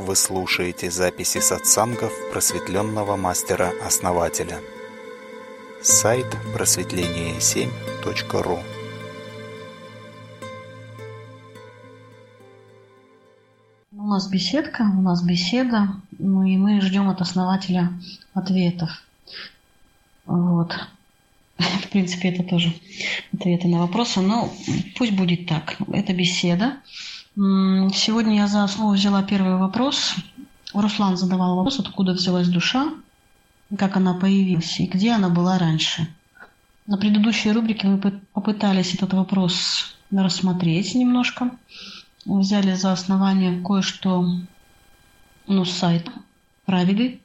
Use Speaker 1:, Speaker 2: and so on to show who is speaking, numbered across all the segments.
Speaker 1: Вы слушаете записи сатсангов просветленного мастера-основателя. Сайт просветление7.ру
Speaker 2: У нас беседка, у нас беседа, ну и мы ждем от основателя ответов. Вот. В принципе, это тоже ответы на вопросы, но пусть будет так. Это беседа. Сегодня я за основу взяла первый вопрос. Руслан задавал вопрос, откуда взялась душа, как она появилась и где она была раньше. На предыдущей рубрике мы попытались этот вопрос рассмотреть немножко. Взяли за основание кое-что ну, с сайта Праведы,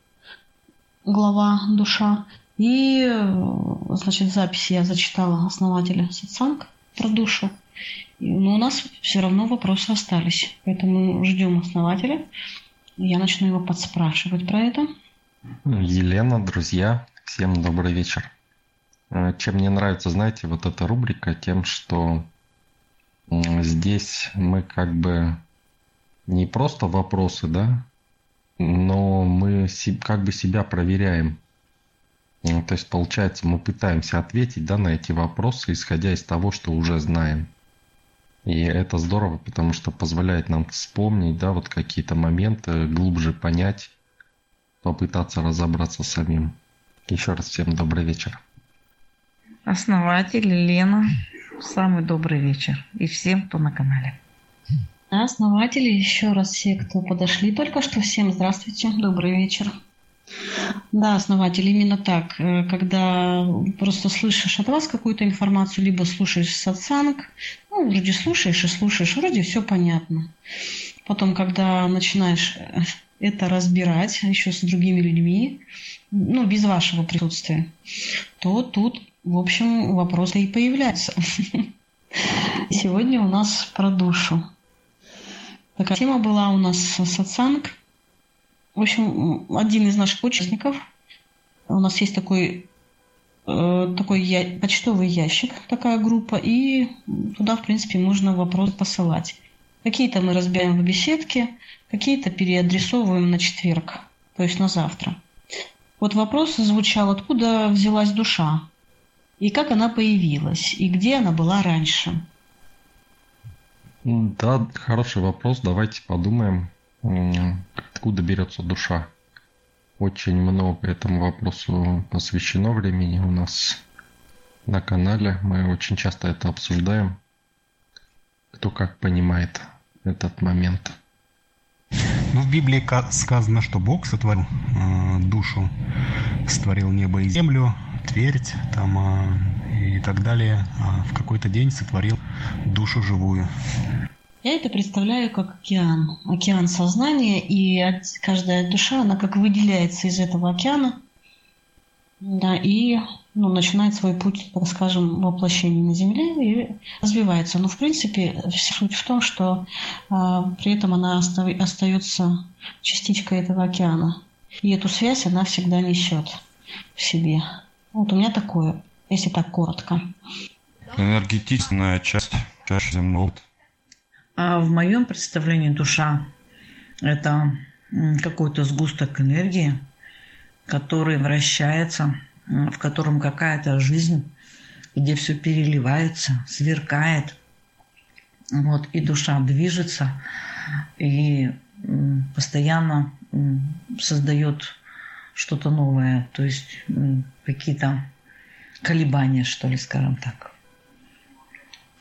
Speaker 2: глава «Душа». И, значит, запись я зачитала основателя Сатсанг про душу. Но у нас все равно вопросы остались. Поэтому ждем основателя. Я начну его подспрашивать про это.
Speaker 3: Елена, друзья, всем добрый вечер. Э, чем мне нравится, знаете, вот эта рубрика, тем, что здесь мы как бы не просто вопросы, да, но мы как бы себя проверяем. То есть, получается, мы пытаемся ответить да, на эти вопросы, исходя из того, что уже знаем. И это здорово, потому что позволяет нам вспомнить, да, вот какие-то моменты, глубже понять, попытаться разобраться самим. Еще раз всем добрый вечер.
Speaker 4: Основатель Лена, самый добрый вечер. И всем, кто на канале.
Speaker 2: Основатели, еще раз все, кто подошли только что, всем здравствуйте, добрый вечер. Да, основатель, именно так. Э, когда просто слышишь от вас какую-то информацию, либо слушаешь сатсанг, ну, вроде слушаешь и слушаешь, вроде все понятно. Потом, когда начинаешь э, это разбирать еще с другими людьми, ну, без вашего присутствия, то тут, в общем, вопросы и появляются. Сегодня у нас про душу. Такая тема была у нас сатсанг – в общем, один из наших участников, у нас есть такой, э, такой я, почтовый ящик, такая группа, и туда, в принципе, можно вопросы посылать. Какие-то мы разбираем в беседке, какие-то переадресовываем на четверг, то есть на завтра. Вот вопрос звучал, откуда взялась душа, и как она появилась, и где она была раньше.
Speaker 3: Да, хороший вопрос, давайте подумаем откуда берется душа. Очень много этому вопросу посвящено времени у нас на канале. Мы очень часто это обсуждаем. Кто как понимает этот момент.
Speaker 5: Ну, в Библии сказано, что Бог сотворил э, душу, сотворил небо и землю, твердь там, э, и так далее. А в какой-то день сотворил душу живую.
Speaker 2: Я это представляю как океан, океан сознания, и каждая душа, она как выделяется из этого океана, да, и ну, начинает свой путь, так скажем, воплощения на Земле и развивается. Но, в принципе, суть в том, что а, при этом она оста- остается частичкой этого океана. И эту связь она всегда несет в себе. Вот у меня такое, если так коротко.
Speaker 6: Энергетичная часть чаще земного
Speaker 4: а в моем представлении душа – это какой-то сгусток энергии, который вращается, в котором какая-то жизнь, где все переливается, сверкает. Вот, и душа движется и постоянно создает что-то новое, то есть какие-то колебания, что ли, скажем так.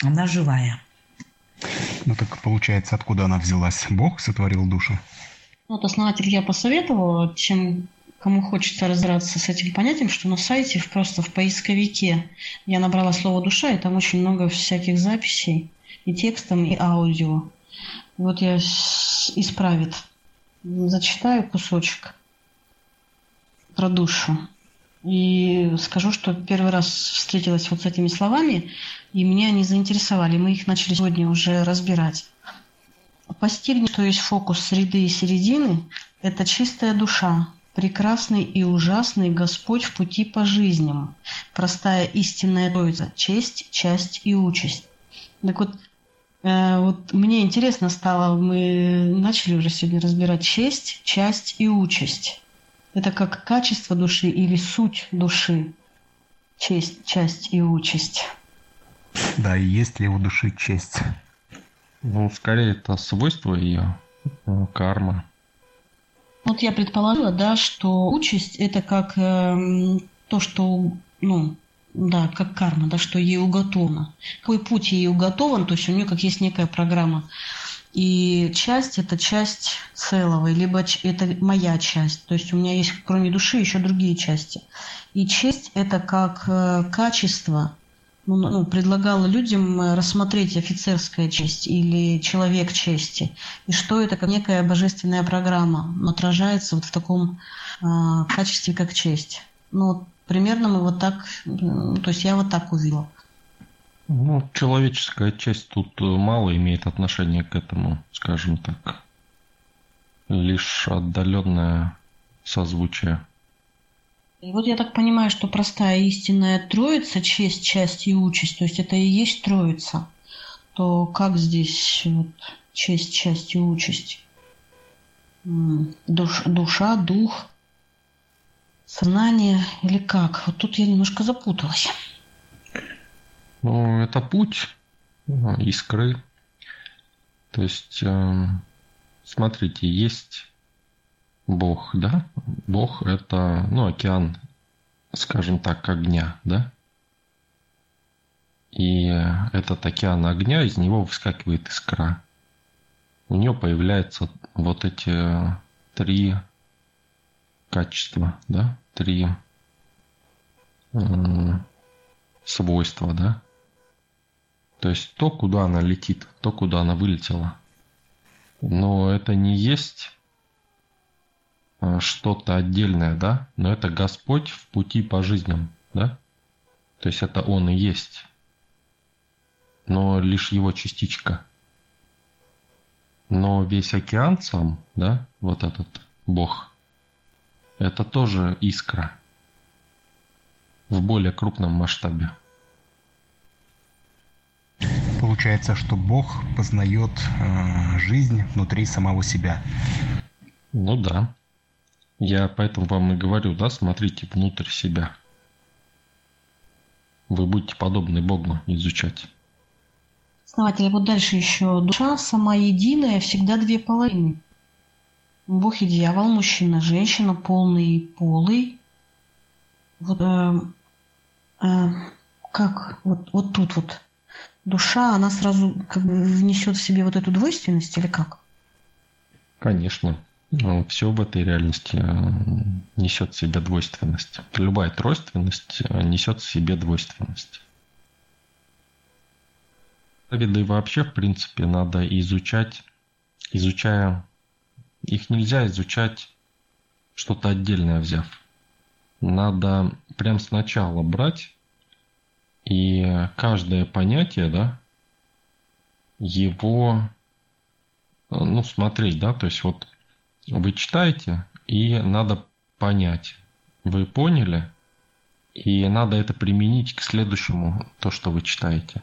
Speaker 4: Она живая.
Speaker 5: Ну так получается, откуда она взялась? Бог сотворил душу?
Speaker 2: Вот основатель я посоветовал, чем кому хочется разобраться с этим понятием, что на сайте просто в поисковике я набрала слово «душа», и там очень много всяких записей и текстом, и аудио. Вот я исправит, зачитаю кусочек про душу. И скажу, что первый раз встретилась вот с этими словами, и меня они заинтересовали. Мы их начали сегодня уже разбирать. Постигни, что есть фокус среды и середины, это чистая душа, прекрасный и ужасный Господь в пути по жизням, простая истинная Троица, честь, часть и участь. Так вот, Э, вот мне интересно стало, мы начали уже сегодня разбирать честь, часть и участь. Это как качество души или суть души? Честь, часть и участь.
Speaker 5: Да, и есть ли у души честь?
Speaker 3: Ну, скорее, это свойство ее, карма.
Speaker 2: Вот я предположила, да, что участь это как э, то, что, ну, да, как карма, да, что ей уготовано. Какой путь ей уготован, то есть у нее как есть некая программа. И часть – это часть целого, либо это моя часть. То есть у меня есть, кроме души, еще другие части. И честь – это как э, качество, ну, ну, предлагала людям э, рассмотреть офицерская честь или человек чести, и что это как некая божественная программа отражается вот в таком э, качестве, как честь. Ну, примерно мы вот так, то есть я вот так увидела.
Speaker 3: Ну, человеческая часть тут э, мало имеет отношения к этому, скажем так. Лишь отдаленное созвучие.
Speaker 2: И вот я так понимаю, что простая истинная троица, честь, часть и участь, то есть это и есть троица, то как здесь вот, честь, часть и участь? Душ, душа, дух, сознание или как? Вот тут я немножко запуталась.
Speaker 3: Ну, это путь ну, искры. То есть, э, смотрите, есть Бог, да? Бог – это, ну, океан, скажем так, огня, да? И этот океан огня, из него выскакивает искра. У нее появляются вот эти три качества, да? Три свойства, да? То есть то, куда она летит, то, куда она вылетела. Но это не есть а, что-то отдельное, да? Но это Господь в пути по жизням, да? То есть это Он и есть. Но лишь его частичка. Но весь океан сам, да, вот этот Бог, это тоже искра в более крупном масштабе.
Speaker 5: Получается, что Бог познает э, жизнь внутри самого себя.
Speaker 3: Ну да. Я поэтому вам и говорю, да, смотрите внутрь себя. Вы будете подобны Богу изучать.
Speaker 2: Основатель, вот дальше еще. Душа сама единая, всегда две половины. Бог и дьявол, мужчина, женщина, полный и полый. Вот э, э, как вот, вот тут вот душа, она сразу как бы внесет в себе вот эту двойственность или как?
Speaker 3: Конечно. Ну, Все в этой реальности э, несет в себе двойственность. Любая тройственность э, несет в себе двойственность. Виды вообще, в принципе, надо изучать, изучая... Их нельзя изучать что-то отдельное взяв. Надо прям сначала брать и каждое понятие, да, его, э, ну, смотреть, да, то есть вот вы читаете, и надо понять. Вы поняли, и надо это применить к следующему, то, что вы читаете.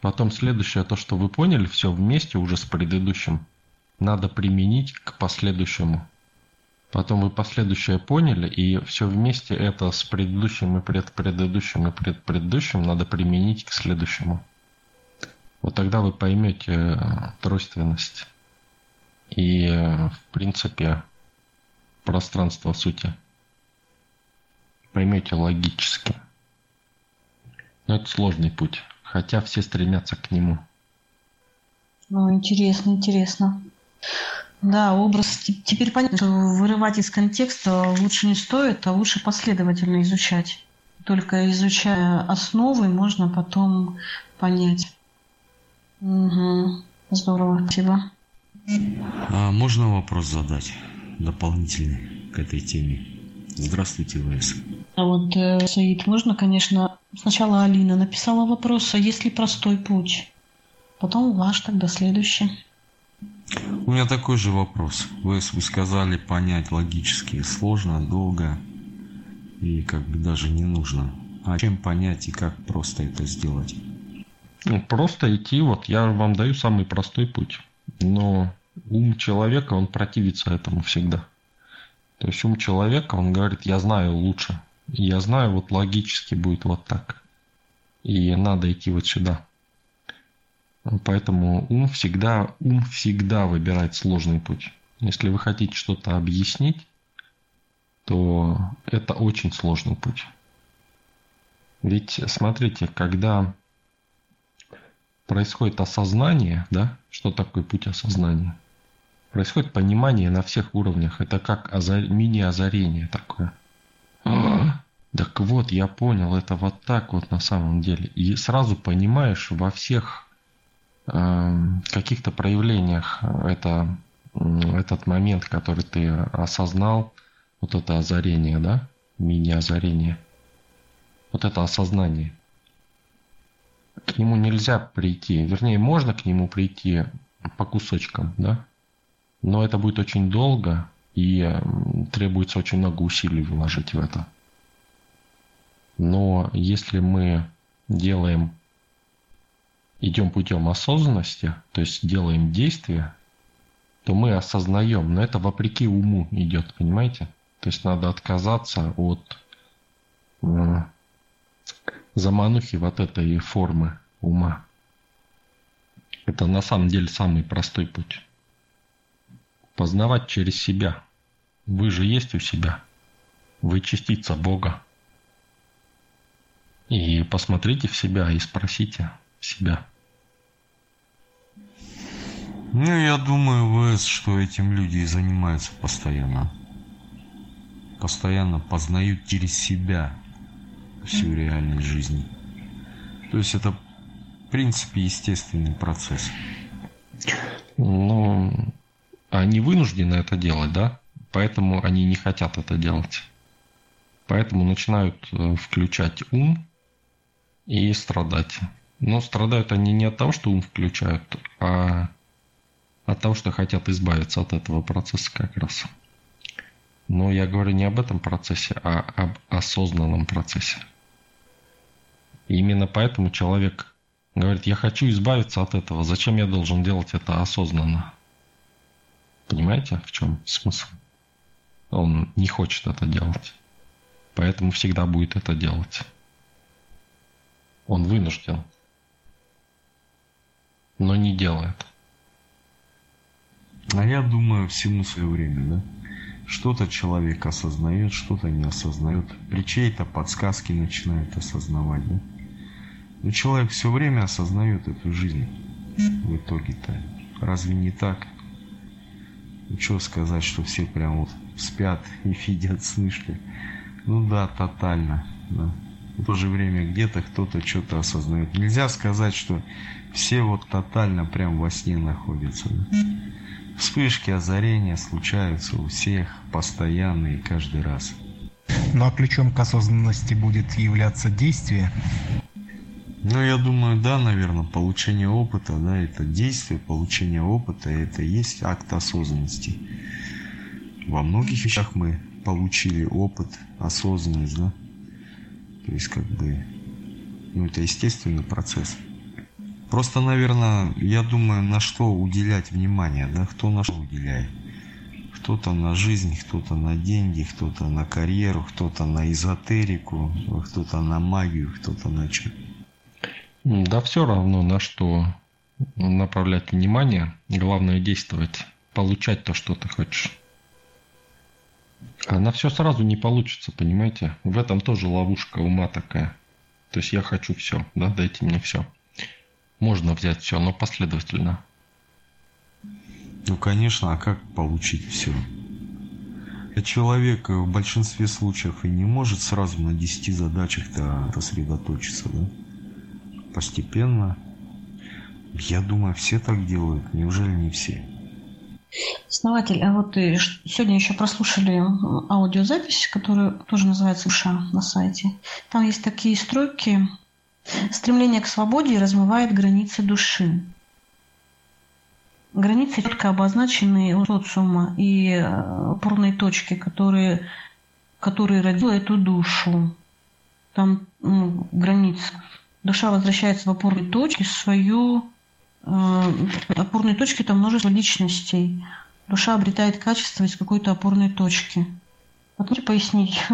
Speaker 3: Потом следующее, то, что вы поняли, все вместе уже с предыдущим, надо применить к последующему. Потом вы последующее поняли, и все вместе это с предыдущим и предпредыдущим и предпредыдущим надо применить к следующему. Вот тогда вы поймете э, тройственность и, в принципе, пространство сути. Поймете логически. Но это сложный путь, хотя все стремятся к нему.
Speaker 2: Ну, интересно, интересно. Да, образ теперь понятно, что вырывать из контекста лучше не стоит, а лучше последовательно изучать. Только изучая основы, можно потом понять. Угу. Здорово, спасибо.
Speaker 7: А можно вопрос задать дополнительный к этой теме? Здравствуйте, ВС.
Speaker 2: А вот, э, Саид, можно, конечно, сначала Алина написала вопрос, а есть ли простой путь? Потом ваш тогда следующий.
Speaker 7: У меня такой же вопрос. Вы, сказали понять логически сложно, долго и как бы даже не нужно. А чем понять и как просто это сделать?
Speaker 3: Ну, просто идти, вот я вам даю самый простой путь. Но ум человека, он противится этому всегда. То есть ум человека, он говорит, я знаю лучше. Я знаю, вот логически будет вот так. И надо идти вот сюда. Поэтому ум всегда, ум всегда выбирает сложный путь. Если вы хотите что-то объяснить, то это очень сложный путь. Ведь смотрите, когда происходит осознание, да, что такое путь осознания? Происходит понимание на всех уровнях. Это как озар... мини-озарение такое. А, так вот, я понял, это вот так вот на самом деле. И сразу понимаешь во всех каких-то проявлениях это, этот момент, который ты осознал, вот это озарение, да, мини-озарение, вот это осознание. К нему нельзя прийти, вернее, можно к нему прийти по кусочкам, да, но это будет очень долго и требуется очень много усилий вложить в это. Но если мы делаем, идем путем осознанности, то есть делаем действия, то мы осознаем, но это вопреки уму идет, понимаете? То есть надо отказаться от э, заманухи вот этой формы ума. Это на самом деле самый простой путь. Познавать через себя. Вы же есть у себя. Вы частица Бога. И посмотрите в себя и спросите себя.
Speaker 7: Ну, я думаю, ВС, что этим люди и занимаются постоянно постоянно познают через себя всю реальность жизни. То есть это, в принципе, естественный процесс.
Speaker 3: Ну, они вынуждены это делать, да? Поэтому они не хотят это делать. Поэтому начинают э, включать ум и страдать. Но страдают они не от того, что ум включают, а от того, что хотят избавиться от этого процесса как раз. Но я говорю не об этом процессе, а об осознанном процессе. И именно поэтому человек говорит, я хочу избавиться от этого, зачем я должен делать это осознанно? Понимаете, в чем смысл? Он не хочет это делать. Поэтому всегда будет это делать. Он вынужден. Но не делает.
Speaker 7: А я думаю, всему свое время, да? Что-то человек осознает, что-то не осознает. При чьей-то подсказке начинает осознавать. Да? Но человек все время осознает эту жизнь в итоге-то. Разве не так? Ну, что сказать, что все прям вот спят и видят сны, что? Ну да, тотально. Да. В то же время где-то кто-то что-то осознает. Нельзя сказать, что все вот тотально прям во сне находятся. Да? Вспышки озарения случаются у всех постоянно и каждый раз.
Speaker 5: Ну а ключом к осознанности будет являться действие?
Speaker 7: Ну, я думаю, да, наверное, получение опыта, да, это действие, получение опыта, это и есть акт осознанности. Во многих вещах мы получили опыт, осознанность, да. То есть, как бы, ну, это естественный процесс. Просто, наверное, я думаю, на что уделять внимание, да, кто на что уделяет. Кто-то на жизнь, кто-то на деньги, кто-то на карьеру, кто-то на эзотерику, кто-то на магию, кто-то на что.
Speaker 3: Да все равно на что направлять внимание. Главное действовать, получать то, что ты хочешь. А на все сразу не получится, понимаете? В этом тоже ловушка ума такая. То есть я хочу все, да, дайте мне все. Можно взять все, но последовательно.
Speaker 7: Ну, конечно, а как получить все? Человек в большинстве случаев и не может сразу на 10 задачах-то сосредоточиться, да? Постепенно. Я думаю, все так делают. Неужели не все?
Speaker 2: Основатель, а вот сегодня еще прослушали аудиозапись, которая тоже называется «Уша» на сайте. Там есть такие строки Стремление к свободе размывает границы души. Границы четко обозначены у социума и опорные э, точки, которые, которые родила эту душу. Там ну, границ душа возвращается в опорные точки, свою э, опорные точки это множество личностей. Душа обретает качество из какой-то опорной точки. Вот можете пояснить?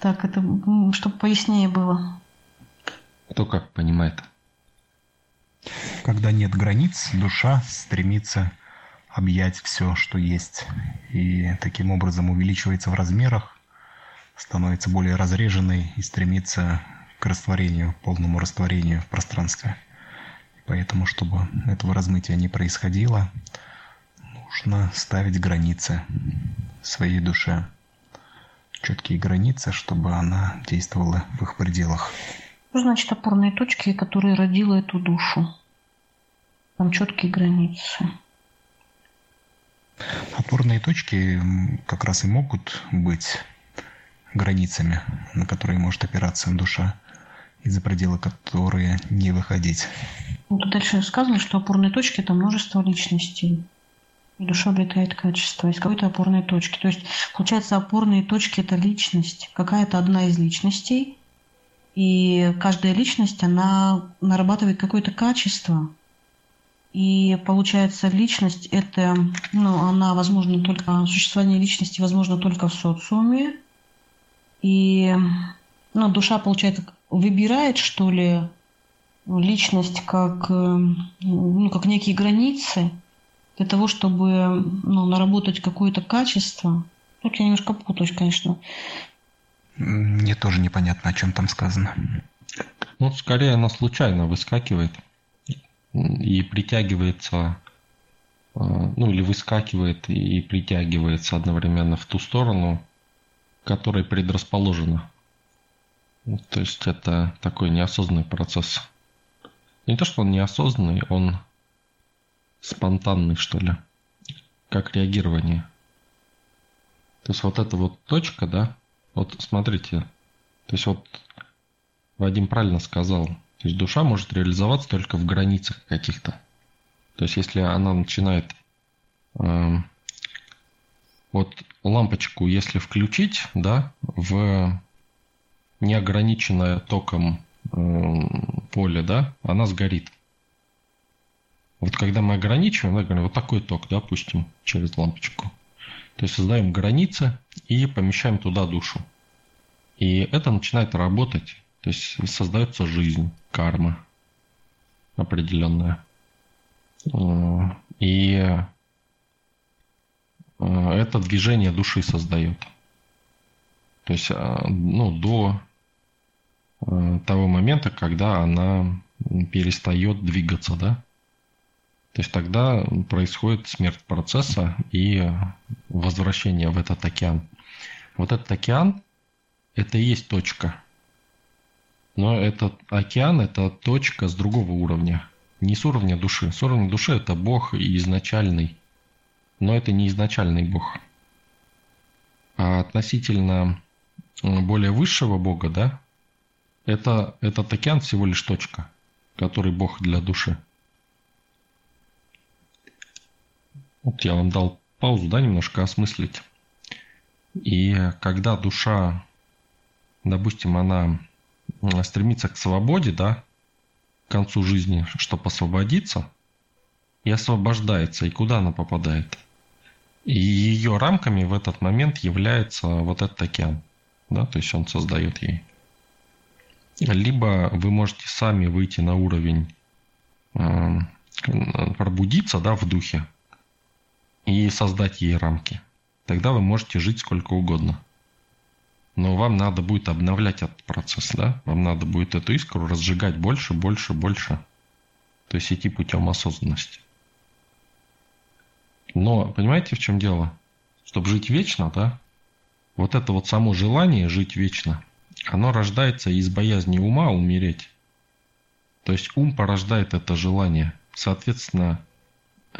Speaker 2: Так, это чтобы пояснее было.
Speaker 3: Кто как понимает?
Speaker 5: Когда нет границ, душа стремится объять все, что есть. И таким образом увеличивается в размерах, становится более разреженной и стремится к растворению, полному растворению в пространстве. Поэтому, чтобы этого размытия не происходило, нужно ставить границы своей душе. Четкие границы, чтобы она действовала в их пределах.
Speaker 2: Что значит опорные точки, которые родила эту душу? Там четкие границы.
Speaker 5: Опорные точки как раз и могут быть границами, на которые может опираться душа, и за пределы которые не выходить.
Speaker 2: Вот дальше сказано, что опорные точки – это множество личностей. И душа обретает качество из какой-то опорной точки. То есть, получается, опорные точки – это личность. Какая-то одна из личностей. И каждая личность, она нарабатывает какое-то качество. И получается, личность – это, ну, она возможно только, существование личности возможно только в социуме. И, ну, душа, получается, выбирает, что ли, личность как, ну, как некие границы – для того, чтобы ну, наработать какое-то качество. Тут я немножко путаюсь, конечно.
Speaker 5: Мне тоже непонятно, о чем там сказано.
Speaker 3: Ну, скорее она случайно выскакивает и притягивается, э, ну или выскакивает и притягивается одновременно в ту сторону, которой предрасположена. То есть это такой неосознанный процесс. Не то, что он неосознанный, он спонтанный, что ли, как реагирование. То есть вот эта вот точка, да, вот смотрите, то есть вот Вадим правильно сказал, то есть душа может реализоваться только в границах каких-то. То есть если она начинает э, вот лампочку, если включить, да, в неограниченное током э, поле, да, она сгорит. Вот когда мы ограничиваем, да, говорим, вот такой ток, допустим, через лампочку. То есть создаем границы и помещаем туда душу. И это начинает работать. То есть создается жизнь, карма определенная. И э, это движение души создает. То есть э, ну, до э, того момента, когда она перестает двигаться, да, то есть тогда происходит смерть процесса и возвращение в этот океан. Вот этот океан – это и есть точка. Но этот океан – это точка с другого уровня. Не с уровня души. С уровня души – это Бог изначальный. Но это не изначальный Бог. А относительно более высшего Бога, да, это, этот океан всего лишь точка, который Бог для души. Вот я вам дал паузу, да, немножко осмыслить. И когда душа, допустим, она стремится к свободе, да, к концу жизни, чтобы освободиться, и освобождается, и куда она попадает? И ее рамками в этот момент является вот этот океан, да, то есть он создает ей. Либо вы можете сами выйти на уровень э, пробудиться, да, в духе, и создать ей рамки. Тогда вы можете жить сколько угодно. Но вам надо будет обновлять этот процесс, да? Вам надо будет эту искру разжигать больше, больше, больше. То есть идти путем осознанности. Но понимаете, в чем дело? Чтобы жить вечно, да? Вот это вот само желание жить вечно, оно рождается из боязни ума умереть. То есть ум порождает это желание. Соответственно,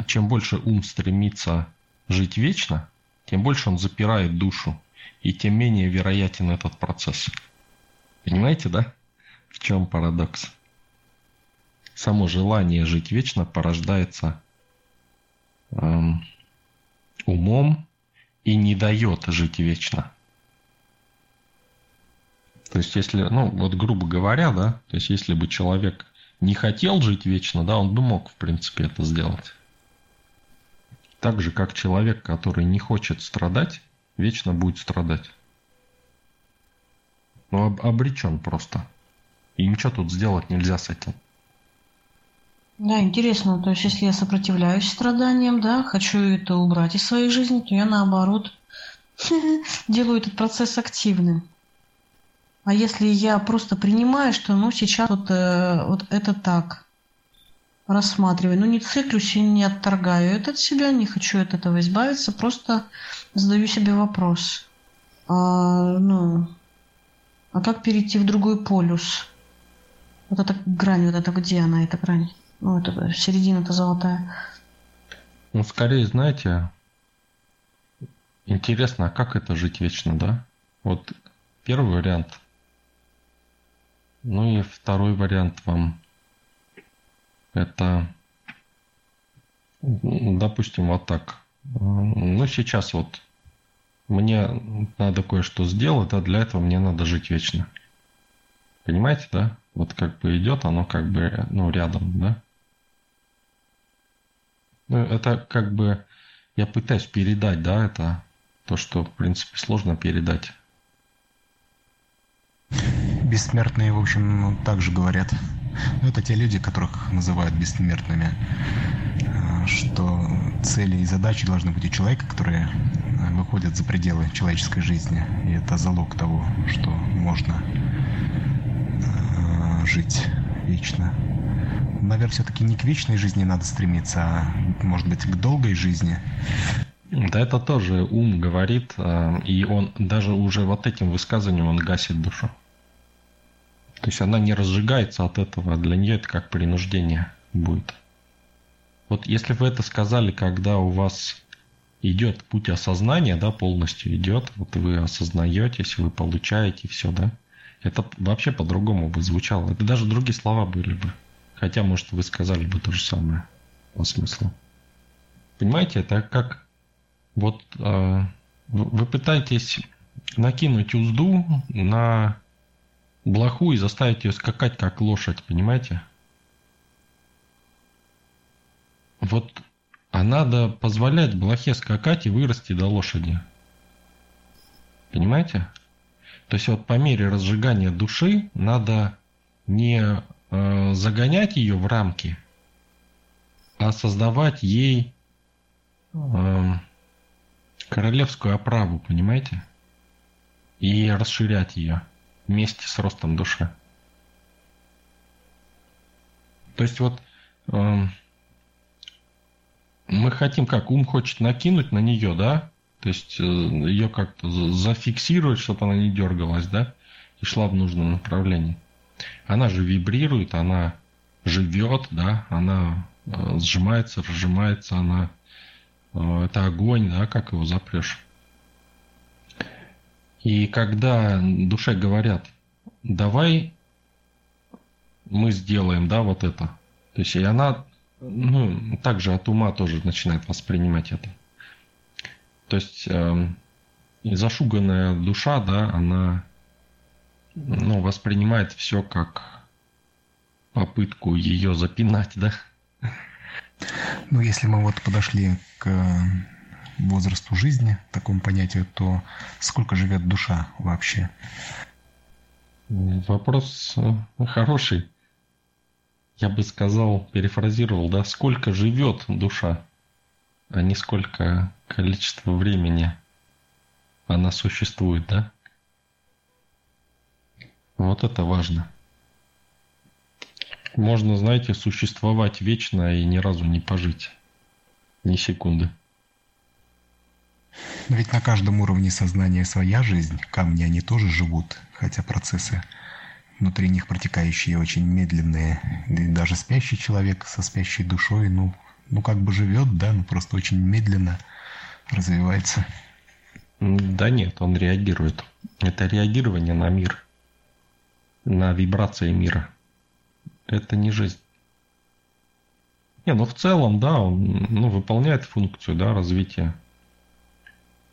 Speaker 3: чем больше ум стремится жить вечно, тем больше он запирает душу, и тем менее вероятен этот процесс. Понимаете, да? В чем парадокс? Само желание жить вечно порождается эм, умом и не дает жить вечно. То есть, если, ну, вот грубо говоря, да, то есть, если бы человек не хотел жить вечно, да, он бы мог, в принципе, это сделать. Так же, как человек, который не хочет страдать, вечно будет страдать. Ну, об, обречен просто. И ничего тут сделать нельзя с этим.
Speaker 2: Да, интересно. То есть, если я сопротивляюсь страданиям, да, хочу это убрать из своей жизни, то я наоборот делаю этот процесс активным. А если я просто принимаю, что ну сейчас вот, э, вот это так, рассматриваю, ну не циклюсь и не отторгаю это от себя, не хочу от этого избавиться, просто задаю себе вопрос. А, ну, а как перейти в другой полюс? Вот эта грань, вот это где она, эта грань? Ну, это середина-то золотая.
Speaker 3: Ну, скорее, знаете, интересно, а как это жить вечно, да? Вот первый вариант. Ну и второй вариант вам. Это, допустим, вот так. Ну, сейчас вот мне надо кое-что сделать, а для этого мне надо жить вечно. Понимаете, да? Вот как бы идет оно как бы, ну, рядом, да? Ну, это как бы я пытаюсь передать, да, это то, что, в принципе, сложно передать.
Speaker 5: Бессмертные, в общем, также говорят. Ну, это те люди, которых называют бессмертными, э, что цели и задачи должны быть у человека, которые э, выходят за пределы человеческой жизни. И это залог того, что можно э, жить вечно наверное, все-таки не к вечной жизни надо стремиться, а, может быть, к долгой жизни.
Speaker 3: Да, это тоже ум говорит, а, и он даже уже вот этим высказыванием он гасит душу. То есть она не разжигается от этого, для нее это как принуждение будет. Вот если вы это сказали, когда у вас идет путь осознания, да, полностью идет, вот вы осознаетесь, вы получаете все, да, это вообще по-другому бы звучало. Это даже другие слова были бы. Хотя, может, вы сказали бы то же самое по смыслу. Понимаете, это как вот э, вы пытаетесь накинуть узду на блоху и заставить ее скакать как лошадь, понимаете? Вот а надо позволять блохе скакать и вырасти до лошади. Понимаете? То есть вот по мере разжигания души надо не Э, загонять ее в рамки, а создавать ей э, королевскую оправу, понимаете? И расширять ее вместе с ростом души. То есть вот э, мы хотим как ум хочет накинуть на нее, да? То есть э, ее как-то зафиксировать, чтобы она не дергалась, да? И шла в нужном направлении. Она же вибрирует, она живет, да, она э, сжимается, разжимается, она э, это огонь, да, как его запрешь. И когда душе говорят, давай мы сделаем, да, вот это. То есть и она, ну, также от ума тоже начинает воспринимать это. То есть э, зашуганная душа, да, она ну, воспринимает все как попытку ее запинать, да?
Speaker 5: Ну, если мы вот подошли к возрасту жизни, такому понятию, то сколько живет душа вообще?
Speaker 3: Вопрос э, хороший. Я бы сказал, перефразировал, да, сколько живет душа, а не сколько количество времени она существует, да? Вот это важно. Можно, знаете, существовать вечно и ни разу не пожить. Ни секунды.
Speaker 5: Но ведь на каждом уровне сознания своя жизнь. Камни, они тоже живут, хотя процессы внутри них протекающие очень медленные. И даже спящий человек со спящей душой, ну, ну как бы живет, да, но просто очень медленно развивается.
Speaker 3: Да нет, он реагирует. Это реагирование на мир – на вибрации мира. Это не жизнь. Не, ну в целом, да, он ну, выполняет функцию да, развития.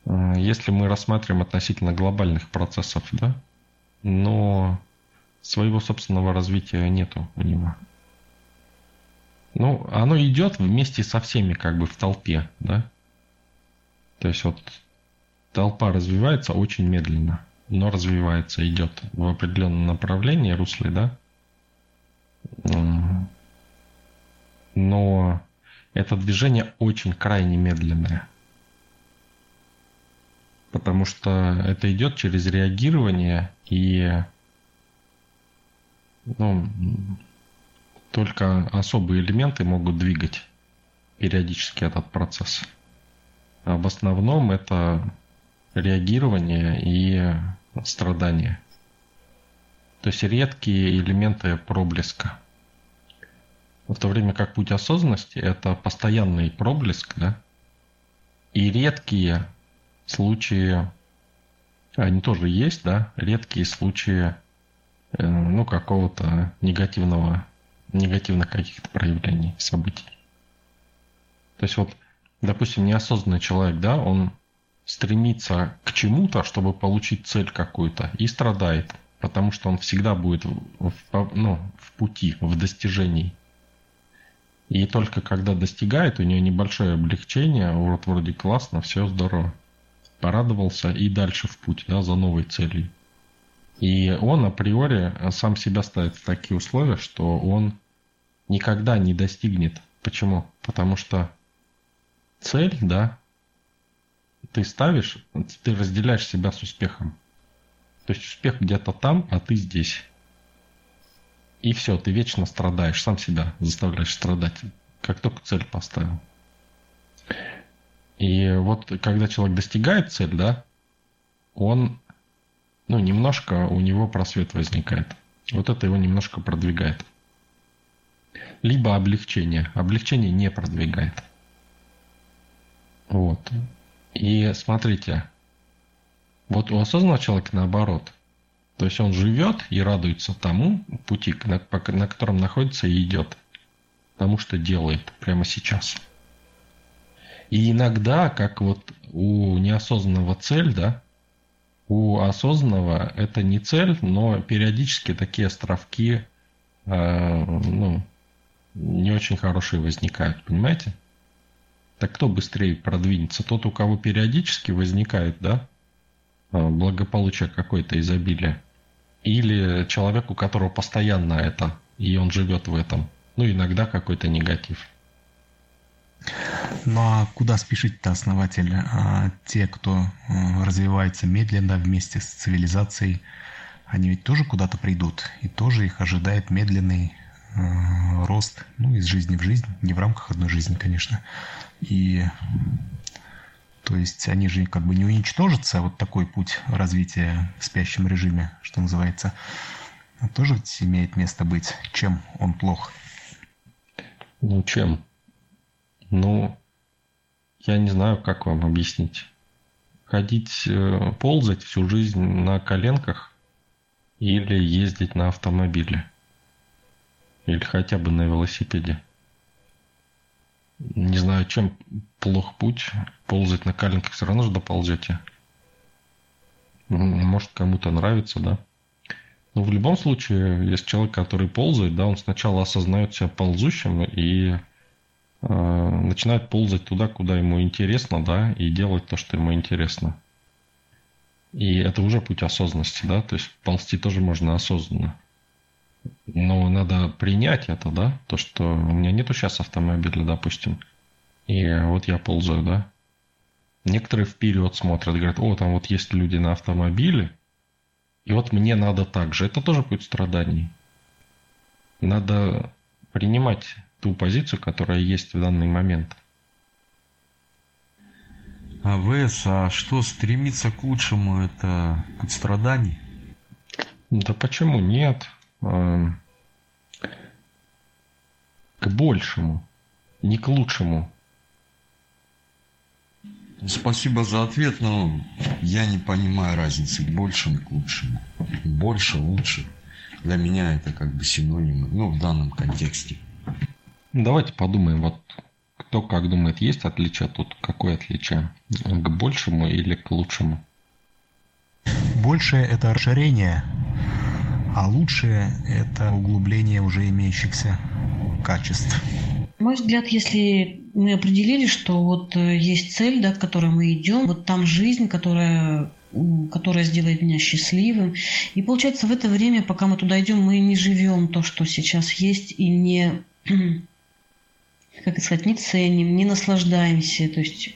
Speaker 3: А, если мы рассматриваем относительно глобальных процессов, да, но своего собственного развития нету у него. Ну, оно идет вместе со всеми, как бы в толпе, да? То есть вот толпа развивается очень медленно, но развивается, идет в определенном направлении, русле, да? Но это движение очень крайне медленное. Потому что это идет через реагирование и ну, только особые элементы могут двигать периодически этот процесс. А в основном это реагирование и страдание. То есть редкие элементы проблеска. В то время как путь осознанности – это постоянный проблеск, да? И редкие случаи, они тоже есть, да? Редкие случаи, э, ну, какого-то негативного негативных каких-то проявлений, событий. То есть вот, допустим, неосознанный человек, да, он стремится к чему-то, чтобы получить цель какую-то, и страдает, потому что он всегда будет в, ну, в пути, в достижении. И только когда достигает, у него небольшое облегчение, вот вроде классно, все здорово. Порадовался и дальше в путь, да, за новой целью. И он априори сам себя ставит в такие условия, что он никогда не достигнет. Почему? Потому что цель, да, ты ставишь, ты разделяешь себя с успехом. То есть успех где-то там, а ты здесь. И все, ты вечно страдаешь, сам себя заставляешь страдать, как только цель поставил. И вот когда человек достигает цель, да, он, ну, немножко у него просвет возникает. Вот это его немножко продвигает либо облегчение. Облегчение не продвигает. Вот. И смотрите, вот у осознанного человека наоборот. То есть он живет и радуется тому пути, на, на котором находится и идет. Тому, что делает прямо сейчас. И иногда, как вот у неосознанного цель, да, у осознанного это не цель, но периодически такие островки, э, ну, не очень хорошие возникают, понимаете? Так кто быстрее продвинется? Тот, у кого периодически возникает, да, а, благополучие какое-то изобилие. Или человек, у которого постоянно это, и он живет в этом. Ну, иногда какой-то негатив.
Speaker 5: Ну а куда спешить-то основатель? А те, кто э, развивается медленно вместе с цивилизацией, они ведь тоже куда-то придут, и тоже их ожидает медленный Э, рост, ну, из жизни в жизнь, не в рамках одной жизни, конечно. И то есть они же как бы не уничтожатся, вот такой путь развития в спящем режиме, что называется, тоже ведь имеет место быть. Чем он плох?
Speaker 3: Ну, чем? Ну, я не знаю, как вам объяснить. Ходить, э, ползать всю жизнь на коленках или ездить на автомобиле – или хотя бы на велосипеде. Не знаю, чем плох путь. Ползать на коленках все равно же доползете. Может, кому-то нравится, да. Но в любом случае, есть человек, который ползает, да, он сначала осознает себя ползущим и начинает ползать туда, куда ему интересно, да, и делать то, что ему интересно. И это уже путь осознанности, да, то есть ползти тоже можно осознанно. Но надо принять это, да, то, что у меня нету сейчас автомобиля, допустим, и вот я ползаю, да. Некоторые вперед смотрят, говорят, о, там вот есть люди на автомобиле, и вот мне надо так же. Это тоже будет страданий. Надо принимать ту позицию, которая есть в данный момент.
Speaker 7: А ВС, а что стремиться к лучшему, это путь страданий?
Speaker 3: Да почему нет? Эм, к большему, не к лучшему.
Speaker 7: Спасибо за ответ, но я не понимаю разницы к большему и к лучшему. Больше, лучше. Для меня это как бы синонимы, ну, в данном контексте.
Speaker 3: Давайте подумаем, вот кто как думает, есть отличие тут? Какое отличие? К большему или к лучшему?
Speaker 5: Большее – это расширение а лучшее – это углубление уже имеющихся качеств.
Speaker 2: мой взгляд, если мы определили, что вот э, есть цель, да, к которой мы идем, вот там жизнь, которая которая сделает меня счастливым. И получается, в это время, пока мы туда идем, мы не живем то, что сейчас есть, и не, как сказать, не ценим, не наслаждаемся. То есть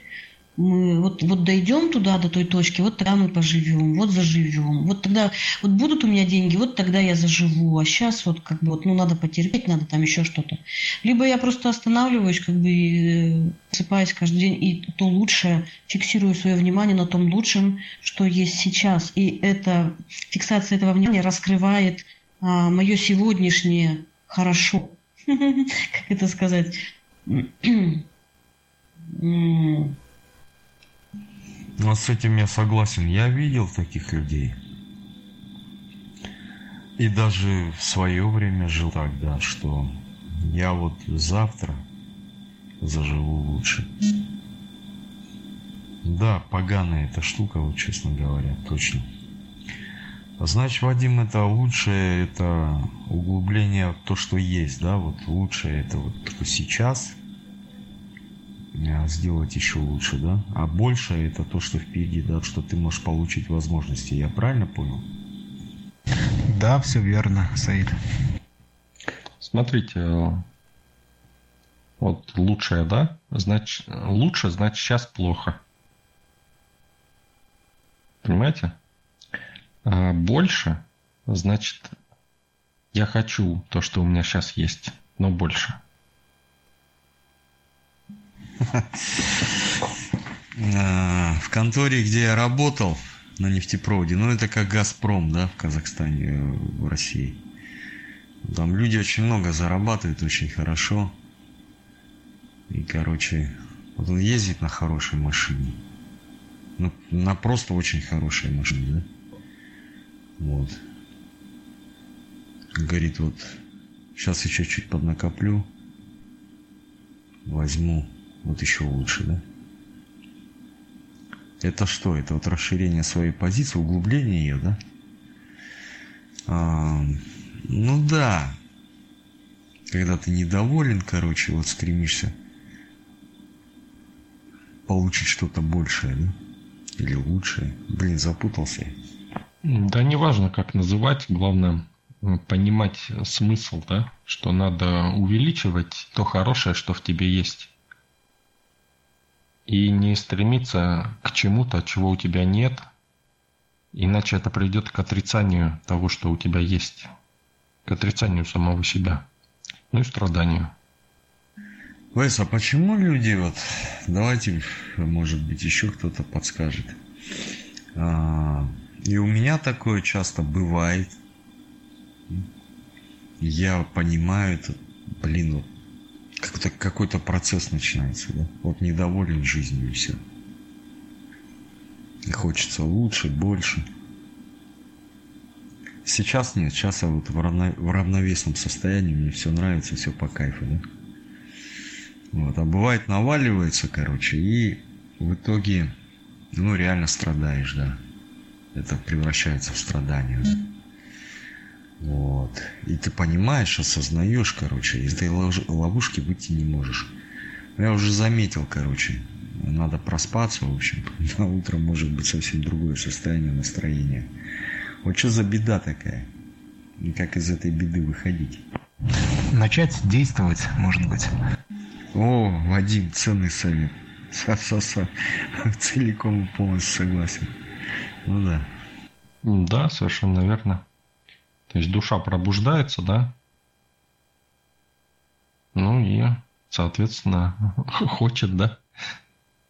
Speaker 2: мы вот, вот дойдем туда, до той точки, вот тогда мы поживем, вот заживем. Вот тогда, вот будут у меня деньги, вот тогда я заживу. А сейчас вот как бы вот, ну, надо потерпеть, надо там еще что-то. Либо я просто останавливаюсь, как бы э, просыпаюсь каждый день, и то лучшее, фиксирую свое внимание на том лучшем, что есть сейчас. И эта фиксация этого внимания раскрывает а, мое сегодняшнее хорошо. Как это сказать?
Speaker 7: Ну, с этим я согласен. Я видел таких людей. И даже в свое время жил так, да, что я вот завтра заживу лучше. Да, поганая эта штука, вот честно говоря, точно. Значит, Вадим, это лучшее, это углубление в то, что есть, да, вот лучшее это вот сейчас, сделать еще лучше, да? А больше это то, что впереди, да, что ты можешь получить возможности. Я правильно понял?
Speaker 5: Да, все верно, Саид.
Speaker 3: Смотрите, вот лучшее, да? Значит, лучше, значит, сейчас плохо. Понимаете? А больше, значит, я хочу то, что у меня сейчас есть, но больше.
Speaker 7: В конторе, где я работал на нефтепроводе, ну это как Газпром, да, в Казахстане, э, в России. Там люди очень много зарабатывают, очень хорошо. И, короче, вот он ездит на хорошей машине. Ну, на просто очень хорошей машине, да? Вот. Говорит, вот, сейчас еще чуть поднакоплю, возьму вот еще лучше, да? Это что? Это вот расширение своей позиции, углубление ее, да? А, ну да. Когда ты недоволен, короче, вот стремишься получить что-то большее, да? Или лучшее. Блин, запутался.
Speaker 3: Да неважно, как называть, главное понимать смысл, да? Что надо увеличивать то хорошее, что в тебе есть и не стремиться к чему-то, чего у тебя нет, иначе это приведет к отрицанию того, что у тебя есть, к отрицанию самого себя, ну и страданию.
Speaker 7: Вайс, а почему люди вот, давайте, может быть, еще кто-то подскажет. А, и у меня такое часто бывает. Я понимаю это, блин, вот как-то какой-то процесс начинается, да? Вот недоволен жизнью и все. И хочется лучше, больше. Сейчас нет, сейчас я вот в, равно, в равновесном состоянии, мне все нравится, все по кайфу, да? Вот, а бывает наваливается, короче, и в итоге, ну, реально страдаешь, да. Это превращается в страдание, да? Вот. И ты понимаешь, осознаешь, короче, из этой ловушки выйти не можешь. Я уже заметил, короче, надо проспаться, в общем. На утро может быть совсем другое состояние настроения. Вот что за беда такая? И как из этой беды выходить?
Speaker 5: Начать действовать, может быть.
Speaker 7: О, Вадим, ценный совет. Са-са-са. Целиком и полностью согласен. Ну да.
Speaker 3: Да, совершенно верно. То есть душа пробуждается, да? Ну и, соответственно, хочет, да?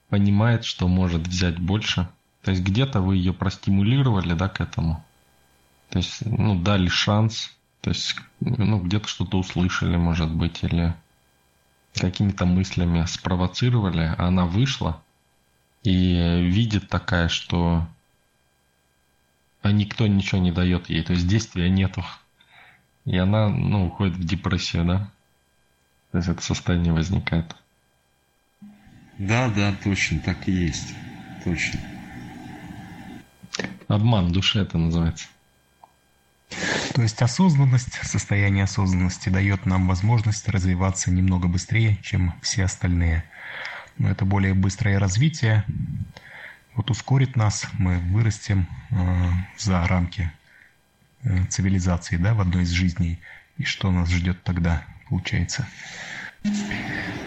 Speaker 3: Понимает, что может взять больше. То есть где-то вы ее простимулировали, да, к этому. То есть, ну, дали шанс. То есть, ну, где-то что-то услышали, может быть, или какими-то мыслями спровоцировали, а она вышла и видит такая, что а никто ничего не дает ей, то есть действия нету. И она, ну, уходит в депрессию, да? То есть это состояние возникает.
Speaker 7: Да, да, точно, так и есть. Точно.
Speaker 3: Обман души это называется.
Speaker 5: То есть осознанность, состояние осознанности дает нам возможность развиваться немного быстрее, чем все остальные. Но это более быстрое развитие, вот ускорит нас, мы вырастем э, за рамки э, цивилизации, да, в одной из жизней. И что нас ждет тогда, получается?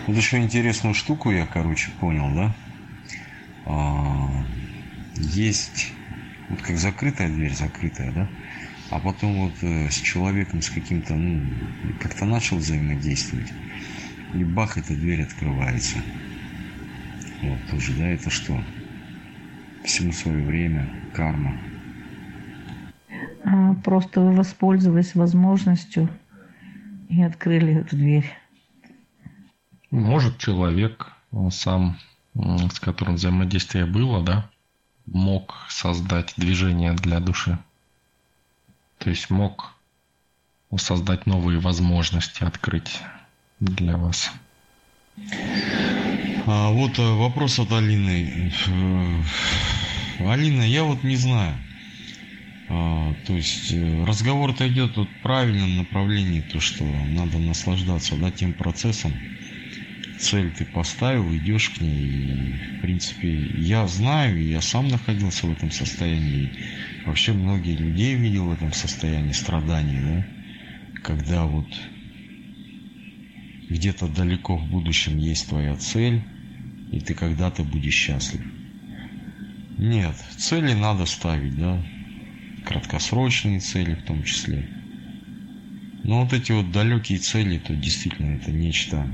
Speaker 7: Вот еще интересную штуку я, короче, понял, да? А, есть вот как закрытая дверь, закрытая, да? А потом вот э, с человеком, с каким-то, ну, как-то начал взаимодействовать. И бах, эта дверь открывается. Вот тоже, да, это что? Всему свое время, карма.
Speaker 4: А, просто вы воспользовались возможностью и открыли эту дверь.
Speaker 3: Может, человек сам, с которым взаимодействие было, да, мог создать движение для души. То есть мог создать новые возможности, открыть для вас.
Speaker 7: А вот э, вопрос от Алины. Э, Алина, я вот не знаю. А, то есть э, разговор-то идет вот в правильном направлении, то что надо наслаждаться да, тем процессом. Цель ты поставил, идешь к ней. И, в принципе, я знаю, я сам находился в этом состоянии. Вообще многие людей видел в этом состоянии страданий, да, когда вот где-то далеко в будущем есть твоя цель, и ты когда-то будешь счастлив. Нет, цели надо ставить, да, краткосрочные цели в том числе. Но вот эти вот далекие цели, то действительно это нечто.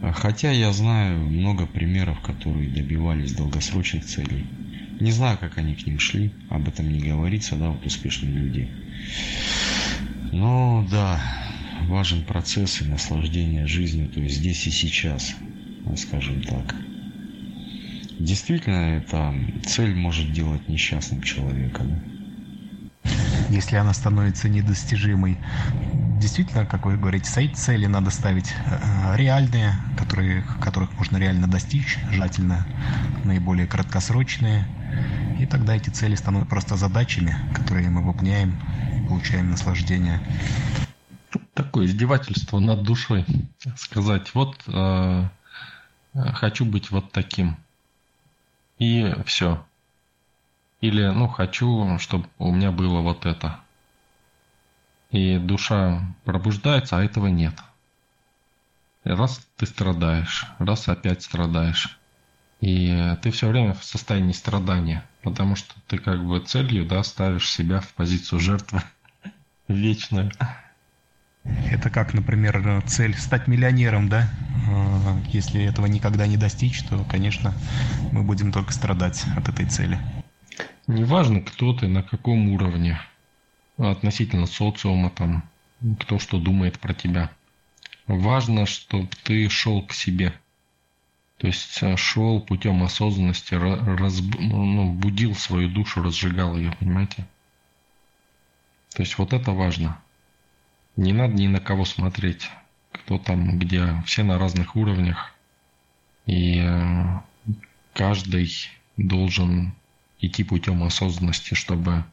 Speaker 7: А хотя я знаю много примеров, которые добивались долгосрочных целей. Не знаю, как они к ним шли, об этом не говорится, да, вот успешных людей. Но да, важен процесс и наслаждение жизнью, то есть здесь и сейчас, скажем так. Действительно, эта цель может делать несчастным человека. Да?
Speaker 5: Если она становится недостижимой, действительно, как вы говорите, стоит цели надо ставить э, реальные, которые, которых можно реально достичь, желательно наиболее краткосрочные. И тогда эти цели становятся просто задачами, которые мы выполняем и получаем наслаждение
Speaker 3: такое издевательство над душой. Сказать, вот э, хочу быть вот таким. И все. Или, ну, хочу, чтобы у меня было вот это. И душа пробуждается, а этого нет. Раз ты страдаешь, раз опять страдаешь. И ты все время в состоянии страдания, потому что ты как бы целью, да, ставишь себя в позицию жертвы вечную.
Speaker 5: Это как, например, цель стать миллионером, да? А, если этого никогда не достичь, то, конечно, мы будем только страдать от этой цели.
Speaker 3: Неважно, кто ты, на каком уровне, относительно социума, там, кто что думает про тебя. Важно, чтобы ты шел к себе. То есть э, шел путем осознанности, раз, ну, будил свою душу, разжигал ее, понимаете? То есть вот это важно. Не надо ни на кого смотреть, кто там, где. Все на разных уровнях. И э, каждый должен идти путем осознанности, чтобы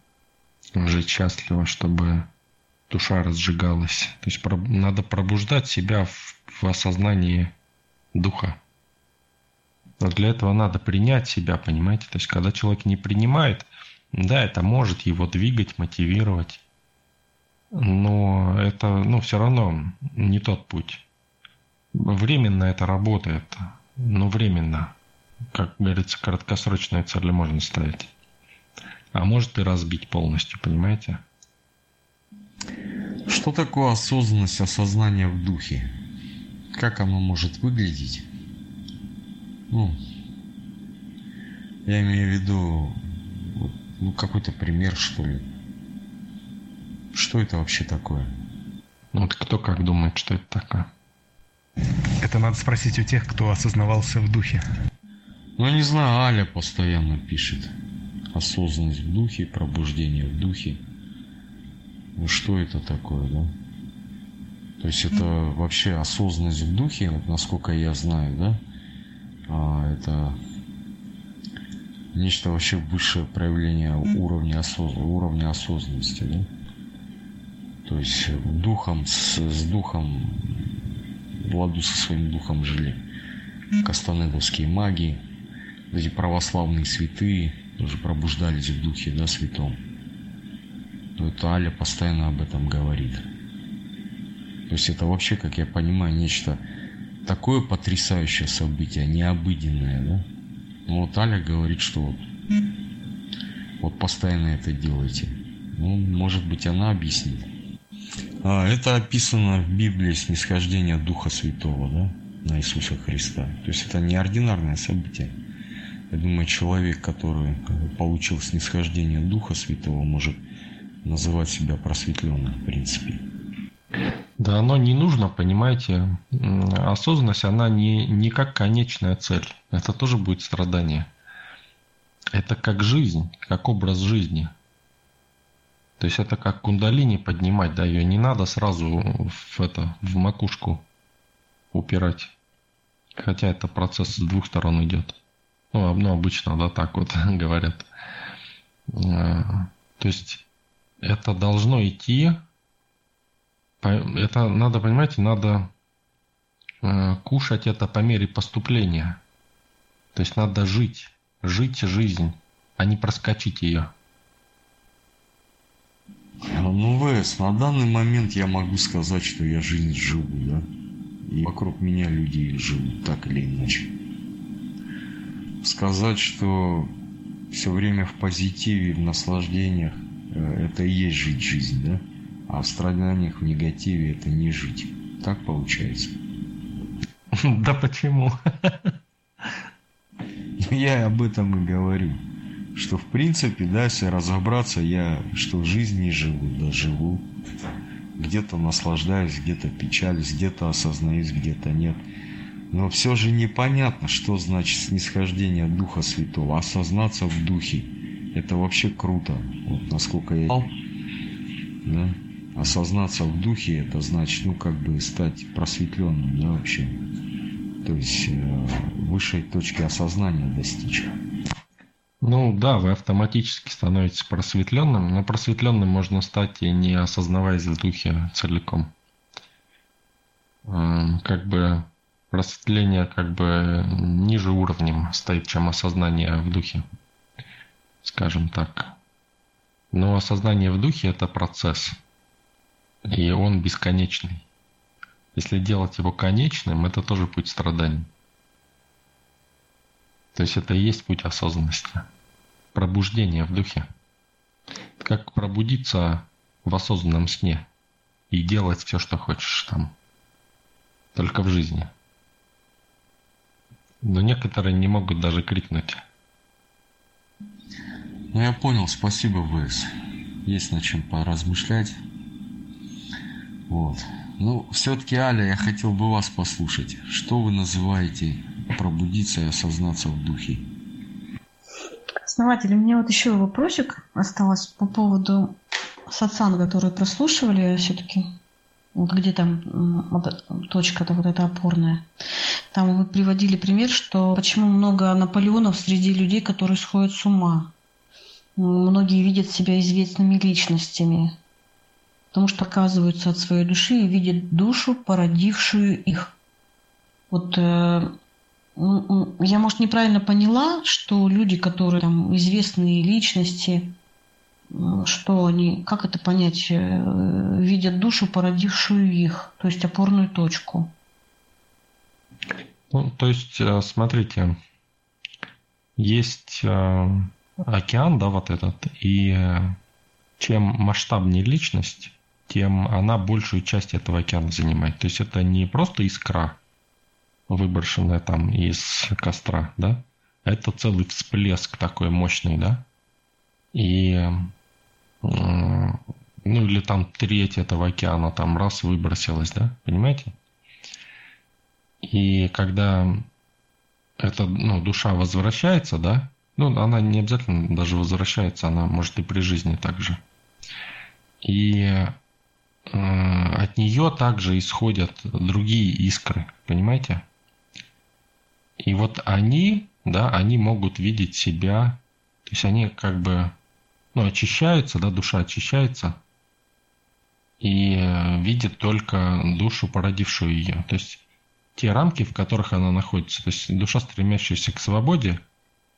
Speaker 3: жить счастливо, чтобы душа разжигалась. То есть надо пробуждать себя в, в осознании духа. Но для этого надо принять себя, понимаете? То есть когда человек не принимает, да, это может его двигать, мотивировать но это, ну, все равно не тот путь. Временно это работает, но временно. Как говорится, краткосрочные цели можно ставить. А может и разбить полностью, понимаете?
Speaker 7: Что такое осознанность, осознание в духе? Как оно может выглядеть? Ну, я имею в виду ну, какой-то пример, что ли. Что это вообще такое?
Speaker 3: Ну, вот кто как думает, что это такое?
Speaker 5: Это надо спросить у тех, кто осознавался в духе.
Speaker 7: Ну, не знаю, Аля постоянно пишет. Осознанность в духе, пробуждение в духе. Ну, что это такое, да? То есть это вообще осознанность в духе, вот насколько я знаю, да? А, это нечто вообще высшее проявление уровня, осоз... уровня осознанности, да? То есть духом, с, с духом, в ладу со своим духом жили кастанедовские маги, эти православные святые тоже пробуждались в духе, да, святом. То это Аля постоянно об этом говорит. То есть это вообще, как я понимаю, нечто такое потрясающее событие, необыденное, да? Ну вот Аля говорит, что вот, вот постоянно это делайте. Ну, может быть, она объяснит. А, это описано в Библии снисхождение Духа Святого, да, на Иисуса Христа. То есть это неординарное событие. Я думаю, человек, который получил снисхождение Духа Святого, может называть себя просветленным, в принципе.
Speaker 3: Да, оно не нужно, понимаете. Осознанность, она не, не как конечная цель. Это тоже будет страдание. Это как жизнь, как образ жизни. То есть это как кундалини поднимать, да, ее не надо сразу в, это, в макушку упирать. Хотя это процесс с двух сторон идет. Ну, ну обычно, да, так вот говорят. А, то есть это должно идти, это надо, понимаете, надо а, кушать это по мере поступления. То есть надо жить, жить жизнь, а не проскочить ее.
Speaker 7: Ну, ВС, на данный момент я могу сказать, что я жизнь живу, да? И вокруг меня люди живут так или иначе. Сказать, что все время в позитиве, в наслаждениях, э, это и есть жить жизнь, да? А в страданиях, в негативе это не жить. Так получается.
Speaker 3: Да почему?
Speaker 7: Я об этом и говорю что в принципе, да, если разобраться, я что в жизни живу, да, живу. Где-то наслаждаюсь, где-то печалюсь, где-то осознаюсь, где-то нет. Но все же непонятно, что значит снисхождение Духа Святого. Осознаться в Духе. Это вообще круто. Вот насколько я... Да? Осознаться в Духе, это значит, ну, как бы стать просветленным, да, вообще. То есть э, высшей точки осознания достичь.
Speaker 3: Ну да, вы автоматически становитесь просветленным, но просветленным можно стать и не осознаваясь в духе целиком. Эм, как бы просветление как бы ниже уровнем стоит, чем осознание в духе, скажем так. Но осознание в духе это процесс, и он бесконечный. Если делать его конечным, это тоже путь страданий. То есть это и есть путь осознанности. Пробуждение в духе. Как пробудиться в осознанном сне и делать все, что хочешь там. Только в жизни. Но некоторые не могут даже крикнуть.
Speaker 7: Ну я понял, спасибо, ВС. Есть над чем поразмышлять. Вот. Ну, все-таки, Аля, я хотел бы вас послушать. Что вы называете пробудиться и осознаться в духе.
Speaker 2: Основатель, у меня вот еще вопросик осталось по поводу сатсанга, который прослушивали все-таки. Вот где там точка-то вот эта опорная. Там вы приводили пример, что почему много Наполеонов среди людей, которые сходят с ума. Многие видят себя известными личностями, потому что оказываются от своей души и видят душу, породившую их. Вот э, я, может, неправильно поняла, что люди, которые там известные личности, что они, как это понять, э, видят душу, породившую их, то есть опорную точку.
Speaker 3: Ну, то есть, э, смотрите, есть э, океан, да, вот этот, и чем масштабнее личность, тем она большую часть этого океана занимает. То есть это не просто искра, выброшенная там из костра, да, это целый всплеск такой мощный, да, и ну или там треть этого океана там раз выбросилась, да, понимаете? И когда эта ну, душа возвращается, да, ну она не обязательно даже возвращается, она может и при жизни также. И э, от нее также исходят другие искры, понимаете? И вот они, да, они могут видеть себя, то есть они как бы, ну, очищаются, да, душа очищается, и э, видит только душу, породившую ее. То есть те рамки, в которых она находится. То есть душа, стремящаяся к свободе,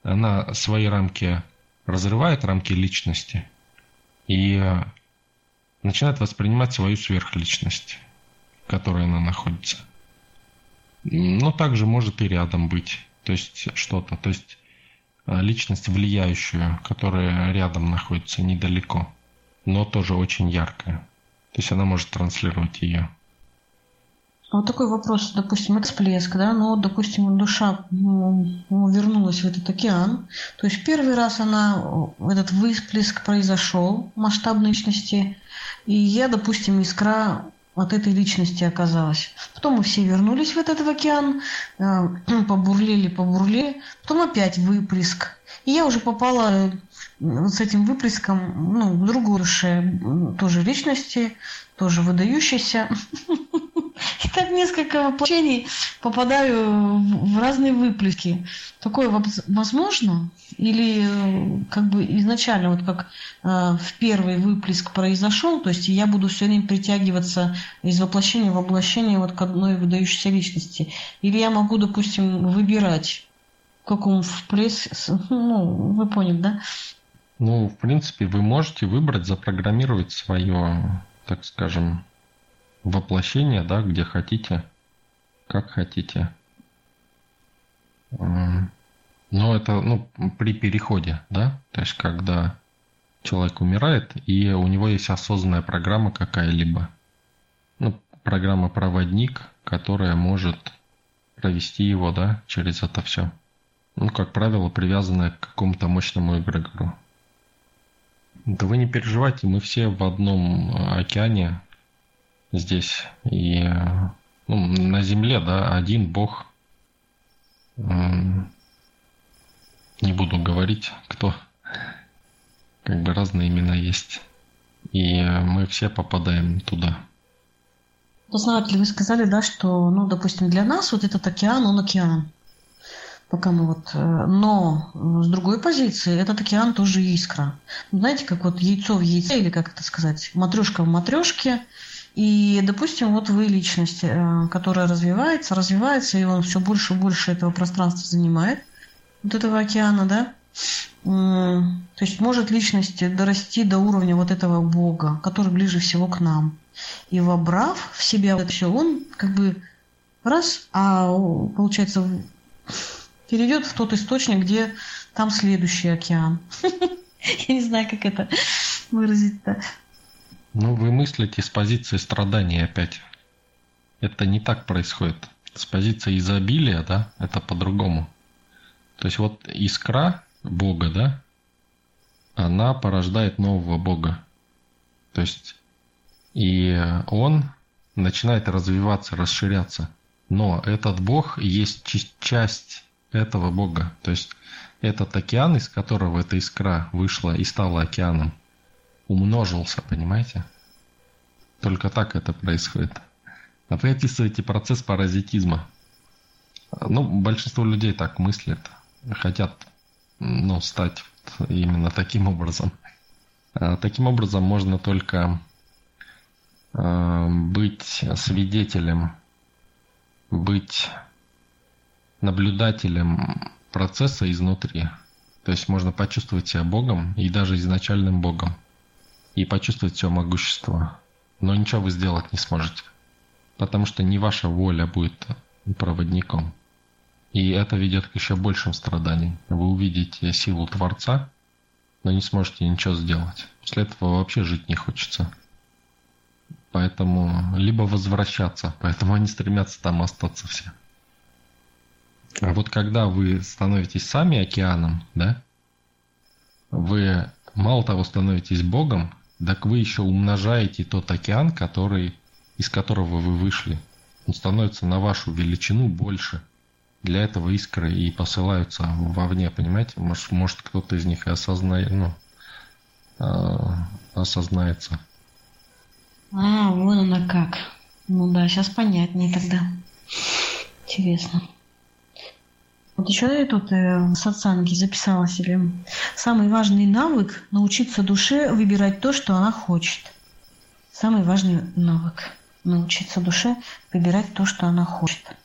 Speaker 3: она свои рамки разрывает, рамки личности, и э, начинает воспринимать свою сверхличность, в которой она находится. Но также может и рядом быть. То есть что-то. То есть э, личность влияющую, которая рядом находится недалеко, но тоже очень яркая. То есть она может транслировать ее.
Speaker 2: А вот такой вопрос, допустим, всплеск, да, ну, допустим, душа ну, вернулась в этот океан, то есть первый раз она, этот всплеск произошел масштабной личности, и я, допустим, искра от этой личности оказалась. Потом мы все вернулись в этот океан, э, побурлили, побурлили, потом опять выплеск. И я уже попала э, с этим выплеском ну, в другую душе, тоже личности, тоже выдающейся. И так несколько воплощений попадаю в разные выплески. Такое возможно? Или э, как бы изначально, вот как э, в первый выплеск произошел, то есть я буду все время притягиваться из воплощения в воплощение вот к одной выдающейся личности? Или я могу, допустим, выбирать, в каком вплеск, ну, вы поняли, да?
Speaker 3: Ну, в принципе, вы можете выбрать, запрограммировать свое, так скажем, воплощение, да, где хотите, как хотите. Но это ну, при переходе, да, то есть когда человек умирает, и у него есть осознанная программа какая-либо. Ну, программа-проводник, которая может провести его, да, через это все. Ну, как правило, привязанная к какому-то мощному эгрегору. Да вы не переживайте, мы все в одном океане здесь. И ну, на Земле, да, один Бог. Не буду говорить, кто. Как бы разные имена есть. И мы все попадаем туда.
Speaker 2: Познаватели, вы сказали, да, что, ну, допустим, для нас вот этот океан, он океан. Пока мы вот... Э, но с другой позиции, этот океан тоже искра. Знаете, как вот яйцо в яйце, или как это сказать, матрешка в матрешке, и, допустим, вот вы личность, э, которая развивается, развивается, и он все больше и больше этого пространства занимает, вот этого океана, да, то есть может личность дорасти до уровня вот этого Бога, который ближе всего к нам. И вобрав в себя это все, он как бы раз, а получается перейдет в тот источник, где там следующий океан. Я не знаю, как это выразить-то.
Speaker 3: Ну, вы мыслите с позиции страдания опять. Это не так происходит. С позиции изобилия, да, это по-другому. То есть вот искра Бога, да, она порождает нового Бога. То есть и он начинает развиваться, расширяться. Но этот Бог есть часть этого Бога. То есть этот океан, из которого эта искра вышла и стала океаном, умножился, понимаете? Только так это происходит. А вы процесс паразитизма. Ну, большинство людей так мыслят, хотят ну, стать именно таким образом. А таким образом можно только э, быть свидетелем, быть наблюдателем процесса изнутри. То есть можно почувствовать себя Богом и даже изначальным Богом и почувствовать все могущество. Но ничего вы сделать не сможете, потому что не ваша воля будет проводником. И это ведет к еще большим страданиям. Вы увидите силу Творца, но не сможете ничего сделать. После этого вообще жить не хочется. Поэтому либо возвращаться, поэтому они стремятся там остаться все. А вот когда вы становитесь сами океаном, да, вы мало того становитесь Богом, так вы еще умножаете тот океан, который, из которого вы вышли. Он становится на вашу величину больше. Для этого искры и посылаются вовне, понимаете? Может, может кто-то из них и осознает, ну, э, осознается.
Speaker 2: А, вон она как. Ну да, сейчас понятнее тогда. Интересно. Вот еще я тут э, в записала себе. Самый важный навык – научиться душе выбирать то, что она хочет. самый важный навык. Научиться душе выбирать то, что она хочет.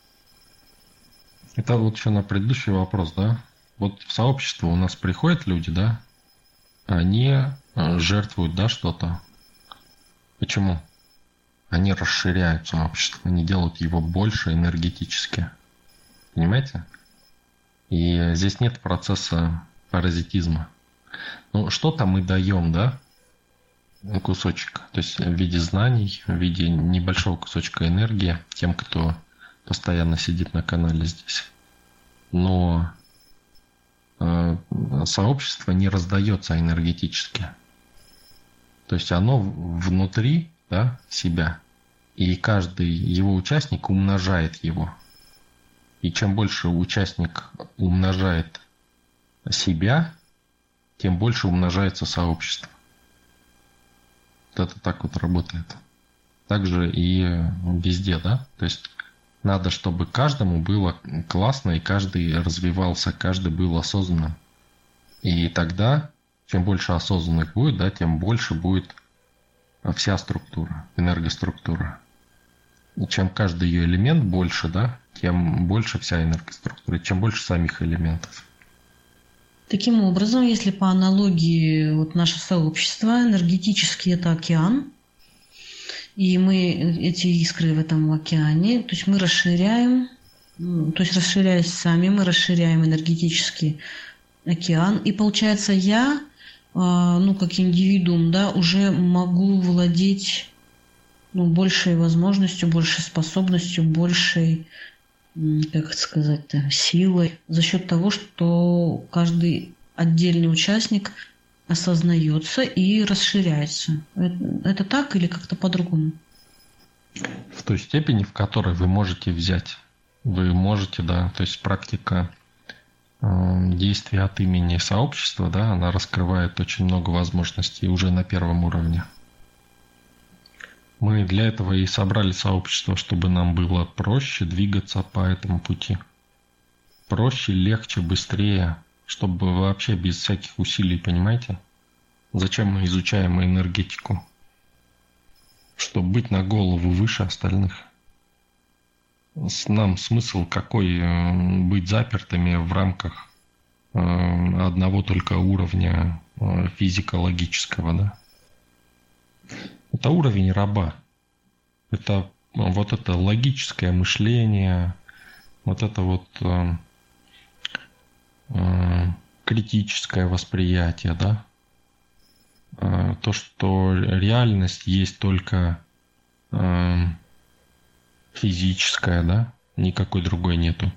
Speaker 3: Это вот еще на предыдущий вопрос, да? Вот в сообщество у нас приходят люди, да? Они э, жертвуют, да, что-то. Почему? Они расширяют сообщество, они делают его больше энергетически. Понимаете? И здесь нет процесса паразитизма. Ну, что-то мы даем, да? Кусочек. То есть в виде знаний, в виде небольшого кусочка энергии тем, кто постоянно сидит на канале здесь. Но э, сообщество не раздается энергетически. То есть оно внутри да, себя, и каждый его участник умножает его. И чем больше участник умножает себя, тем больше умножается сообщество. Это так вот работает. Также и везде, да? То есть надо, чтобы каждому было классно, и каждый развивался, каждый был осознанным. И тогда, чем больше осознанных будет, да, тем больше будет вся структура, энергоструктура. И чем каждый ее элемент больше, да, тем больше вся энергоструктура, чем больше самих элементов.
Speaker 2: Таким образом, если по аналогии вот наше сообщество, энергетически это океан, и мы эти искры в этом океане, то есть мы расширяем, то есть расширяясь сами, мы расширяем энергетический океан, и получается я, а, ну как индивидуум, да, уже могу владеть ну, большей возможностью, большей способностью, большей как сказать-то, силой за счет того, что каждый отдельный участник осознается и расширяется. Это, так или как-то по-другому?
Speaker 3: В той степени, в которой вы можете взять. Вы можете, да, то есть практика э, действия от имени сообщества, да, она раскрывает очень много возможностей уже на первом уровне. Мы для этого и собрали сообщество, чтобы нам было проще двигаться по этому пути. Проще, легче, быстрее, чтобы вообще без всяких усилий, понимаете? Зачем мы изучаем энергетику? Чтобы быть на голову выше остальных. Нам смысл какой э, быть запертыми в рамках э, одного только уровня э, физико-логического, да? Это уровень раба. Это ну, вот это логическое мышление, вот это вот э, э, критическое восприятие, да. Э, то, что реальность есть только э, физическая, да, никакой другой нету.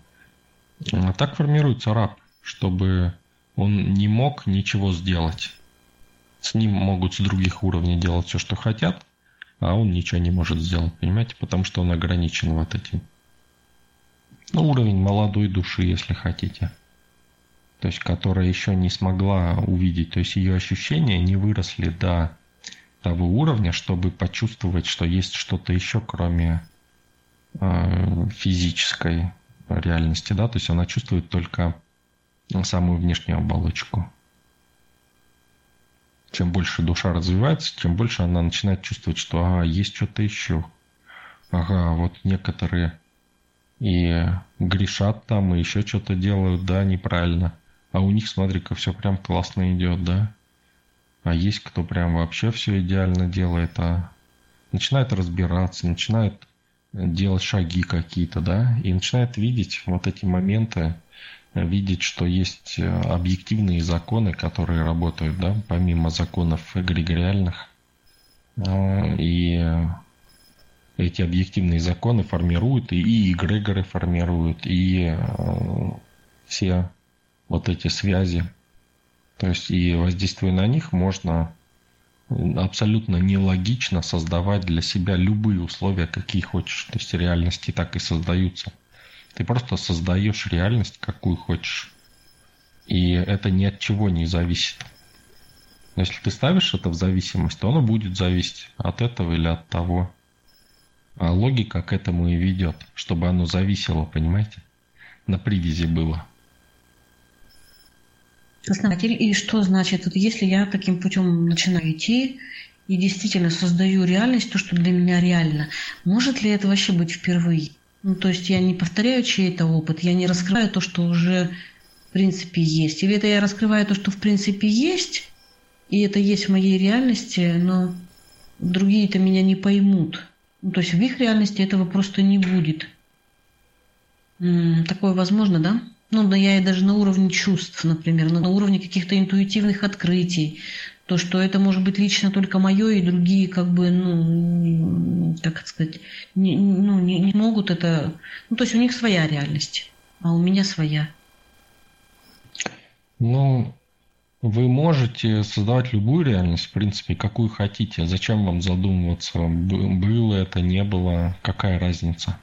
Speaker 3: А так формируется раб, чтобы он не мог ничего сделать. С ним могут с других уровней делать все, что хотят, а он ничего не может сделать, понимаете, потому что он ограничен вот этим. Ну, уровень молодой души, если хотите. То есть, которая еще не смогла увидеть, то есть ее ощущения не выросли до того уровня, чтобы почувствовать, что есть что-то еще, кроме э, физической реальности, да, то есть она чувствует только самую внешнюю оболочку чем больше душа развивается, тем больше она начинает чувствовать, что ага, есть что-то еще. Ага, вот некоторые и грешат там, и еще что-то делают, да, неправильно. А у них, смотри-ка, все прям классно идет, да. А есть кто прям вообще все идеально делает, а начинает разбираться, начинает делать шаги какие-то, да, и начинает видеть вот эти моменты, видеть, что есть э, объективные законы, которые работают, да, помимо законов эгрегориальных. А, и эти объективные законы формируют, и эгрегоры формируют, и э, все вот эти связи. То есть и воздействуя на них, можно абсолютно нелогично создавать для себя любые условия, какие хочешь. То есть реальности так и создаются. Ты просто создаешь реальность, какую хочешь. И это ни от чего не зависит. Но если ты ставишь это в зависимость, то оно будет зависеть от этого или от того. А логика к этому и ведет, чтобы оно зависело, понимаете? На привязи было.
Speaker 2: И что значит, если я таким путем начинаю идти, и действительно создаю реальность, то, что для меня реально, может ли это вообще быть впервые? Ну, то есть я не повторяю чей-то опыт, я не раскрываю то, что уже в принципе есть. Или это я раскрываю то, что в принципе есть, и это есть в моей реальности, но другие-то меня не поймут. Ну, то есть в их реальности этого просто не будет. М-м, такое возможно, да? Ну, да я и даже на уровне чувств, например, на уровне каких-то интуитивных открытий, то, что это может быть лично только мое, и другие как бы, ну, как сказать, не, ну, не, не могут это... Ну, то есть у них своя реальность, а у меня своя.
Speaker 3: Ну, вы можете создавать любую реальность, в принципе, какую хотите. Зачем вам задумываться, было это, не было, какая разница?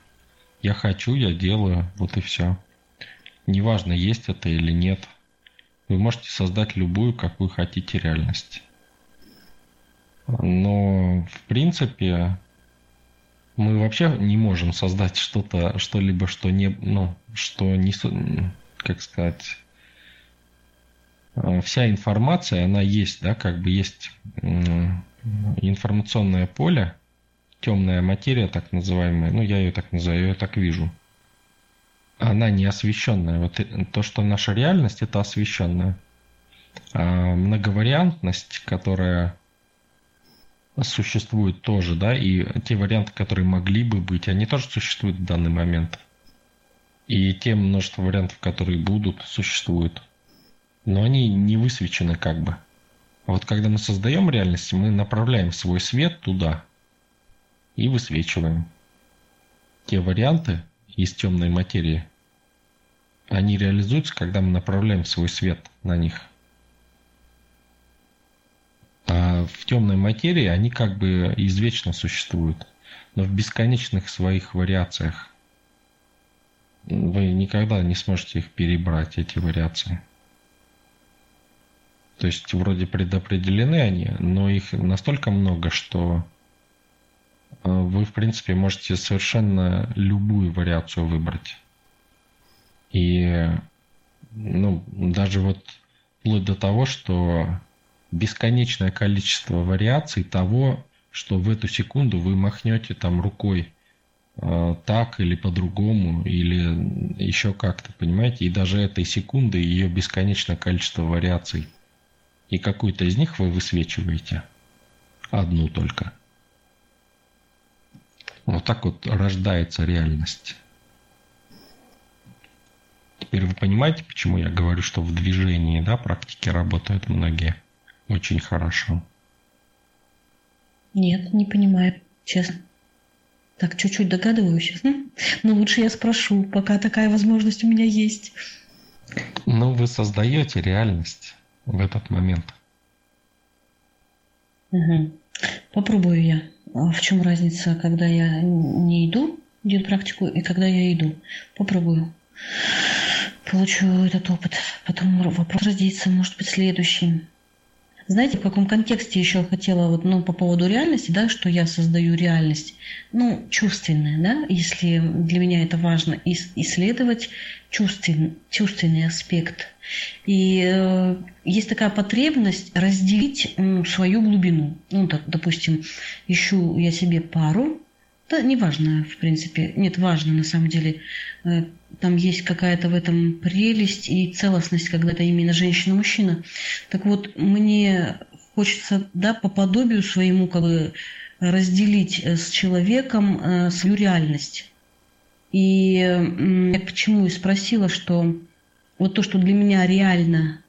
Speaker 3: Я хочу, я делаю, вот и все. Неважно, есть это или нет. Вы можете создать любую, какую хотите реальность. Но, в принципе, мы вообще не можем создать что-то, что-либо, что не, ну, что не, как сказать, э, вся информация, она есть, да, как бы есть информационное поле, темная материя, так называемая, ну, я ее так называю, я ее так вижу – она не освещенная. Вот то, что наша реальность, это освещенная. А многовариантность, которая существует тоже, да, и те варианты, которые могли бы быть, они тоже существуют в данный момент. И те множество вариантов, которые будут, существуют. Но они не высвечены как бы. А вот когда мы создаем реальность, мы направляем свой свет туда и высвечиваем те варианты, из темной материи. Они реализуются, когда мы направляем свой свет на них. А в темной материи они как бы извечно существуют, но в бесконечных своих вариациях. Вы никогда не сможете их перебрать, эти вариации. То есть вроде предопределены они, но их настолько много, что вы, в принципе, можете совершенно любую вариацию выбрать. И ну, даже вот вплоть до того, что бесконечное количество вариаций того, что в эту секунду вы махнете там рукой э, так или по-другому, или еще как-то, понимаете? И даже этой секунды ее бесконечное количество вариаций. И какую-то из них вы высвечиваете. Одну только. Вот так вот рождается реальность. Теперь вы понимаете, почему я говорю, что в движении да, практики работают многие очень хорошо?
Speaker 2: Нет, не понимаю, честно. Так, чуть-чуть догадываюсь. Но лучше я спрошу, пока такая возможность у меня есть.
Speaker 3: Ну, вы создаете реальность в этот момент.
Speaker 2: Угу. Попробую я. А в чем разница, когда я не иду делать практику и когда я иду? Попробую. Получу этот опыт. Потом вопрос родится, может быть, следующий. Знаете, в каком контексте еще хотела, вот, ну, по поводу реальности, да, что я создаю реальность, ну, чувственная, да, если для меня это важно, исследовать чувственный, чувственный аспект. И э, есть такая потребность разделить э, свою глубину. Ну, так, допустим, ищу я себе пару, да, неважно, в принципе, нет, важно на самом деле. Э, там есть какая-то в этом прелесть и целостность, когда это именно женщина-мужчина. Так вот, мне хочется, да, по подобию своему, как бы, разделить э, с человеком э, свою реальность. И я почему и спросила, что вот то, что для меня реально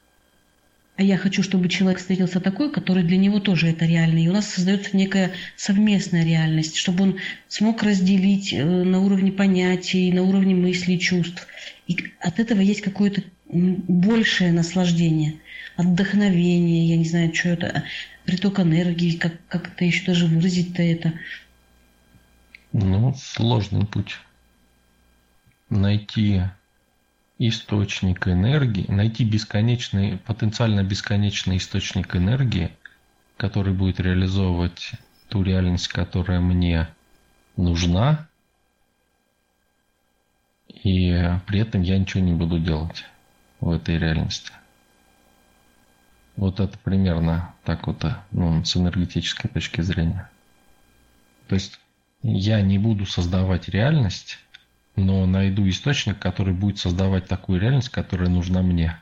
Speaker 2: а я хочу, чтобы человек встретился такой, который для него тоже это реально. И у нас создается некая совместная реальность, чтобы он смог разделить э, на уровне понятий, на уровне мыслей, чувств. И от этого есть какое-то большее наслаждение, отдохновение, я не знаю, что это, приток энергии, как, как это еще даже выразить-то это.
Speaker 3: Ну, сложный путь. Найти источник энергии, найти бесконечный, потенциально бесконечный источник энергии, который будет реализовывать ту реальность, которая мне нужна, и при этом я ничего не буду делать в этой реальности. Вот это примерно так вот, э, ну, с энергетической точки зрения. То есть я не буду создавать реальность, но найду источник, который будет создавать такую реальность, которая нужна мне.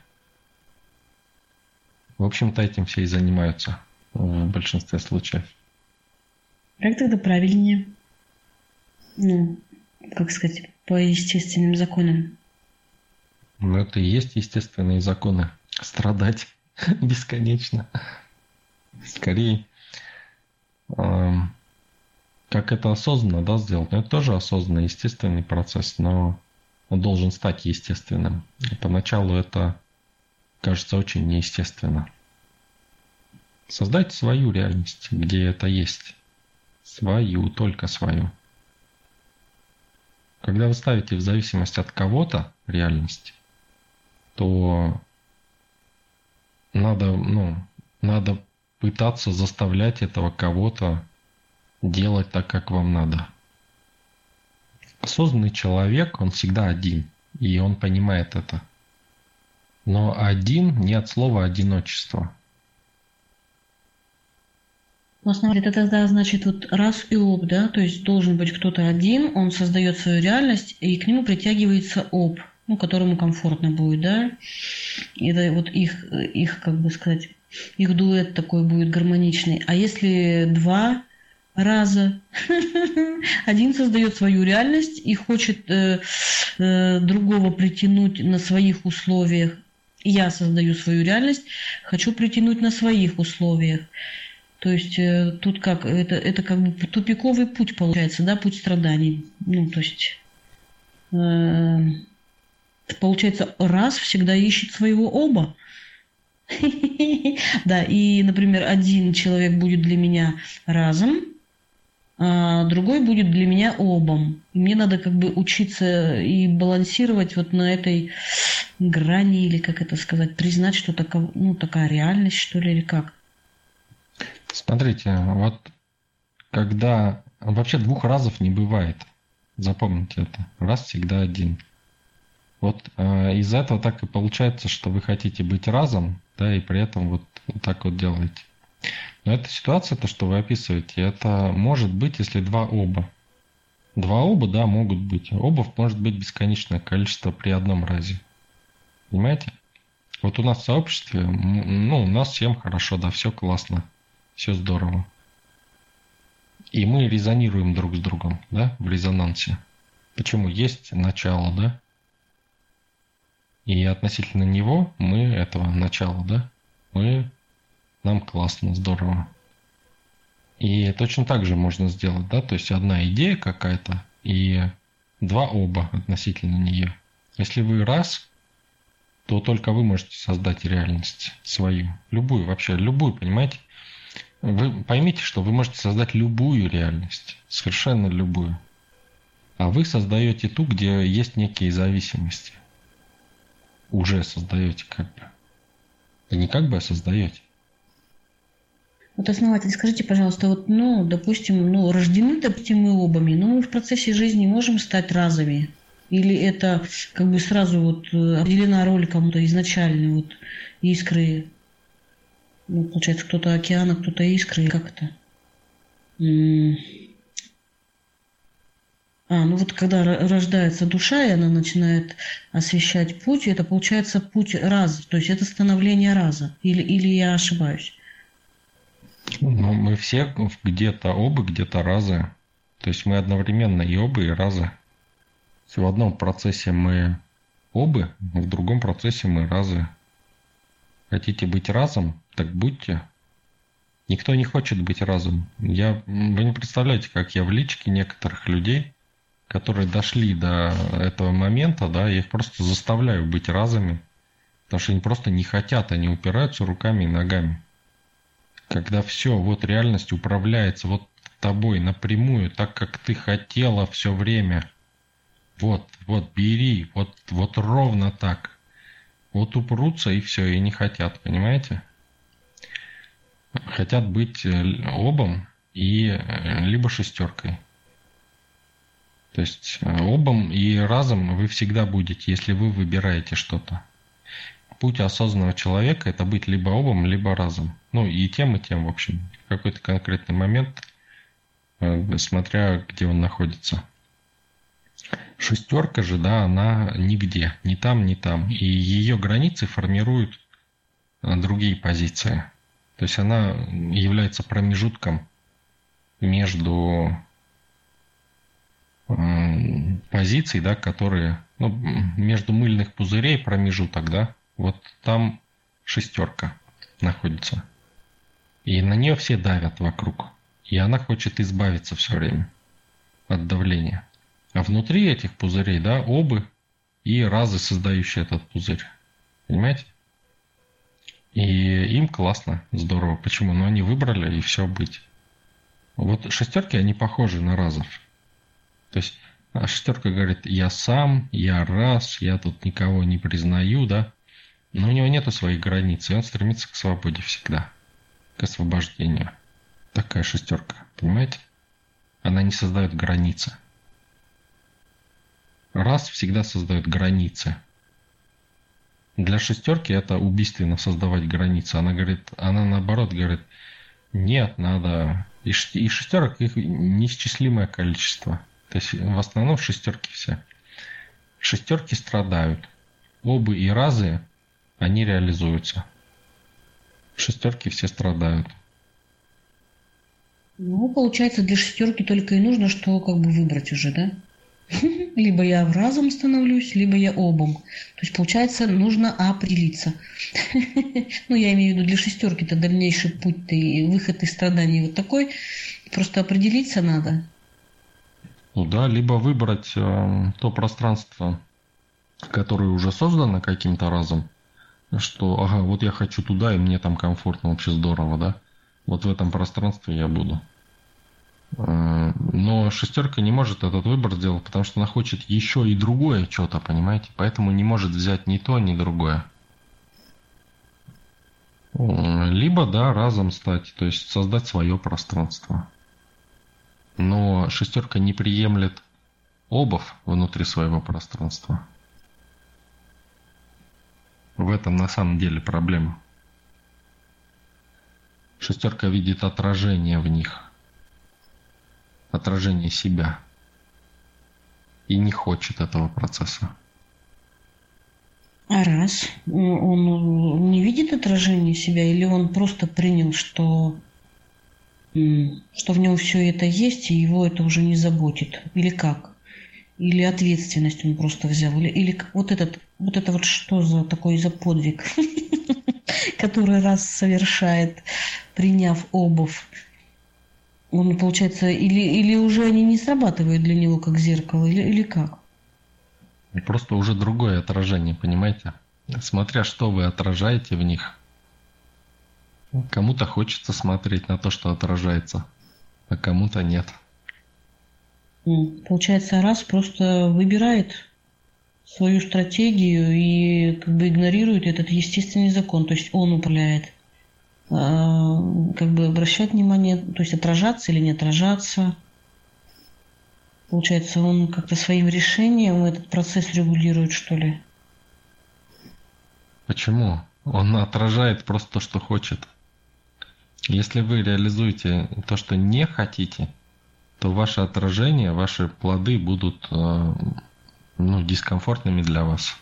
Speaker 3: В общем-то, этим все и занимаются в большинстве случаев.
Speaker 2: Как тогда правильнее? Ну, как сказать, по естественным законам.
Speaker 3: Ну, это и есть естественные законы. Страдать бесконечно. Скорее, эм, как это осознанно да, сделать? Ну, это тоже осознанный, естественный процесс, но он должен стать естественным. И поначалу это кажется очень неестественно. Создать свою реальность, где это есть. Свою, только свою. Когда вы ставите в зависимость от кого-то реальность, то надо, ну, надо пытаться заставлять этого кого-то делать так, как вам надо. Осознанный человек, он всегда один, и он понимает это. Но один не от слова одиночество.
Speaker 2: Ну, смотри, это тогда значит вот раз и об, да, то есть должен быть кто-то один, он создает свою реальность, и к нему притягивается об, ну, которому комфортно будет, да. И это вот их, их, как бы сказать, их дуэт такой будет гармоничный. А если два раза. Один создает свою реальность и хочет э, э, другого притянуть на своих условиях. Я создаю свою реальность, хочу притянуть на своих условиях. То есть э, тут как это, это как бы тупиковый путь получается, да, путь страданий. Ну, то есть получается, раз всегда ищет своего оба. Да, и, например, один человек будет для меня разом, а другой будет для меня обом. И мне надо как бы учиться и балансировать вот на этой грани, или как это сказать, признать, что такая, ну, такая реальность, что ли, или как.
Speaker 3: Смотрите, вот когда вообще двух разов не бывает, запомните это, раз всегда один. Вот э, из-за этого так и получается, что вы хотите быть разом, да, и при этом вот, вот так вот делаете. Но эта ситуация, то, что вы описываете, это может быть, если два оба. Два оба, да, могут быть. Обов может быть бесконечное количество при одном разе. Понимаете? Вот у нас в сообществе, ну, у нас всем хорошо, да, все классно, все здорово. И мы резонируем друг с другом, да, в резонансе. Почему? Есть начало, да? И относительно него мы, этого начала, да, мы нам классно, здорово. И точно так же можно сделать, да, то есть одна идея какая-то и два оба относительно нее. Если вы раз, то только вы можете создать реальность свою, любую вообще, любую, понимаете? Вы поймите, что вы можете создать любую реальность, совершенно любую. А вы создаете ту, где есть некие зависимости. Уже создаете как бы. И не как бы, а создаете.
Speaker 2: Вот основатель, скажите, пожалуйста, вот, ну, допустим, ну, рождены, допустим, мы обами, но мы в процессе жизни можем стать разами? Или это как бы сразу вот э, определена роль кому-то изначально, вот искры, ну, получается, кто-то океана, кто-то искры, как это? А, ну вот когда рождается душа, и она начинает освещать путь, это получается путь раза, то есть это становление раза. Или, или я ошибаюсь?
Speaker 3: Ну, мы все где-то оба, где-то разы. То есть мы одновременно и оба, и разы. В одном процессе мы оба, в другом процессе мы разы. Хотите быть разом, так будьте. Никто не хочет быть разом. Я, вы не представляете, как я в личке некоторых людей, которые дошли до этого момента, да, я их просто заставляю быть разами, потому что они просто не хотят, они упираются руками и ногами когда все, вот реальность управляется вот тобой напрямую, так как ты хотела все время. Вот, вот, бери, вот, вот ровно так. Вот упрутся и все, и не хотят, понимаете? Хотят быть э, обом и э, либо шестеркой. То есть э, обом и разом вы всегда будете, если вы выбираете что-то. Путь осознанного человека – это быть либо обом, либо разом. Ну, и тем, и тем, в общем. В какой-то конкретный момент, э, смотря где он находится. Шестерка же, да, она нигде, ни там, ни там. И ее границы формируют э, другие позиции. То есть она является промежутком между позиций, да, которые, ну, между мыльных пузырей промежуток, да, вот там шестерка находится. И на нее все давят вокруг. И она хочет избавиться все время от давления. А внутри этих пузырей, да, обы и разы, создающие этот пузырь. Понимаете? И им классно, здорово. Почему? Ну, они выбрали и все быть. Вот шестерки, они похожи на разов. То есть а шестерка говорит, я сам, я раз, я тут никого не признаю, да. Но у него нету своих границ, и он стремится к свободе всегда, к освобождению. Такая шестерка, понимаете? Она не создает границы. Раз всегда создает границы. Для шестерки это убийственно создавать границы. Она говорит, она наоборот говорит, нет, надо... И шестерок их неисчислимое количество. То есть в основном шестерки все. Шестерки страдают. Обы и разы, они реализуются. Шестерки все страдают.
Speaker 2: Ну, получается, для шестерки только и нужно, что как бы выбрать уже, да? Либо я в разум становлюсь, либо я обом. То есть, получается, нужно определиться. Ну, я имею в виду для шестерки-то дальнейший путь и выход из страданий вот такой. Просто определиться надо.
Speaker 3: Ну да, либо выбрать э, то пространство, которое уже создано каким-то разом, что, ага, вот я хочу туда, и мне там комфортно, вообще здорово, да? Вот в этом пространстве я буду. Э, но шестерка не может этот выбор сделать, потому что она хочет еще и другое что-то, понимаете? Поэтому не может взять ни то, ни другое. Либо, да, разом стать, то есть создать свое пространство но шестерка не приемлет обов внутри своего пространства. В этом на самом деле проблема. Шестерка видит отражение в них, отражение себя, и не хочет этого процесса.
Speaker 2: А раз он не видит отражения себя, или он просто принял, что что в нем все это есть, и его это уже не заботит. Или как? Или ответственность он просто взял? Или, или вот этот, вот это вот что за такой за подвиг, который раз совершает, приняв обувь? Он, получается, или, или уже они не срабатывают для него как зеркало, или, или как?
Speaker 3: Просто уже другое отражение, понимаете? Смотря что вы отражаете в них, Кому-то хочется смотреть на то, что отражается, а кому-то нет.
Speaker 2: Получается, раз просто выбирает свою стратегию и как бы игнорирует этот естественный закон, то есть он управляет. А, как бы обращать внимание, то есть отражаться или не отражаться. Получается, он как-то своим решением этот процесс регулирует, что ли?
Speaker 3: Почему? Он отражает просто то, что хочет. Если вы реализуете то, что не хотите, то ваше отражение, ваши плоды будут э, ну, дискомфортными для вас.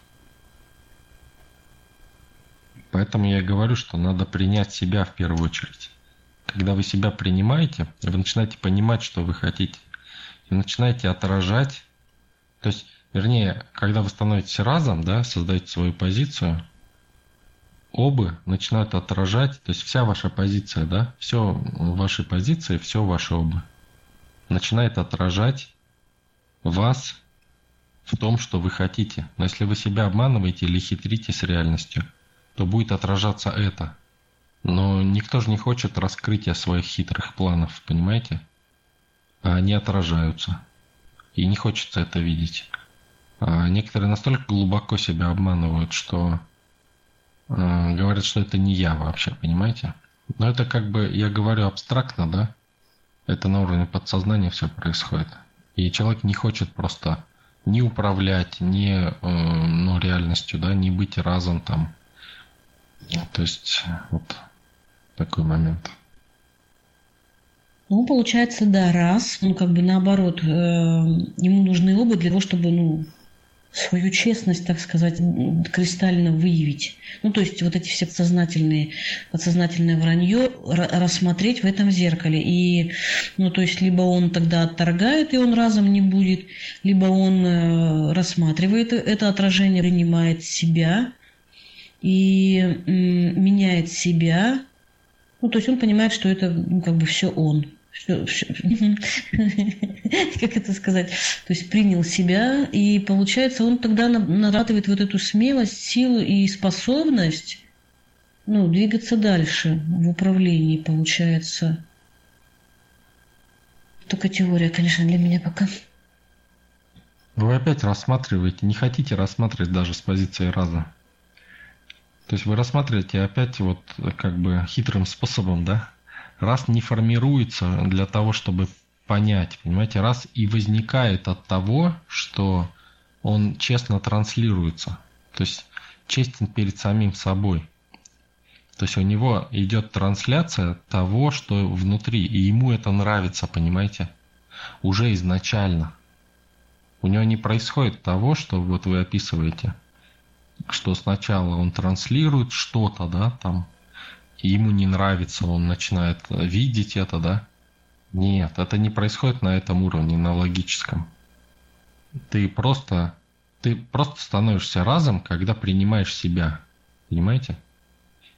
Speaker 3: Поэтому я говорю, что надо принять себя в первую очередь. Когда вы себя принимаете, вы начинаете понимать, что вы хотите. И начинаете отражать. То есть, вернее, когда вы становитесь разом, да, создаете свою позицию – обы начинают отражать, то есть вся ваша позиция, да, все в вашей позиции, все ваши обы начинает отражать вас в том, что вы хотите. Но если вы себя обманываете или хитрите с реальностью, то будет отражаться это. Но никто же не хочет раскрытия своих хитрых планов, понимаете? А они отражаются. И не хочется это видеть. А некоторые настолько глубоко себя обманывают, что Э, говорят, что это не я вообще, понимаете? Но это как бы, я говорю абстрактно, да? Это на уровне подсознания все происходит. И человек не хочет просто не управлять, не э, ну, реальностью, да, не быть разом там, То есть вот такой момент.
Speaker 2: Ну, получается, да, раз, ну, как бы наоборот, э, ему нужны оба для того, чтобы, ну, свою честность, так сказать, кристально выявить. Ну, то есть вот эти все подсознательные, подсознательное вранье рассмотреть в этом зеркале. И, ну, то есть либо он тогда отторгает, и он разом не будет, либо он э, рассматривает это отражение, принимает себя и меняет себя. Ну, то есть он понимает, что это, ну, как бы все он как это сказать, то есть принял себя, и получается он тогда нарабатывает вот эту смелость, силу и способность ну, двигаться дальше в управлении, получается. Только теория, конечно, для меня пока.
Speaker 3: Вы опять рассматриваете, не хотите рассматривать даже с позиции раза. То есть вы рассматриваете опять вот как бы хитрым способом, да? Раз не формируется для того, чтобы понять, понимаете, раз и возникает от того, что он честно транслируется, то есть честен перед самим собой. То есть у него идет трансляция того, что внутри, и ему это нравится, понимаете, уже изначально. У него не происходит того, что вот вы описываете, что сначала он транслирует что-то, да, там, и ему не нравится, он начинает видеть это, да? Нет, это не происходит на этом уровне, на логическом. Ты просто, ты просто становишься разом, когда принимаешь себя. Понимаете?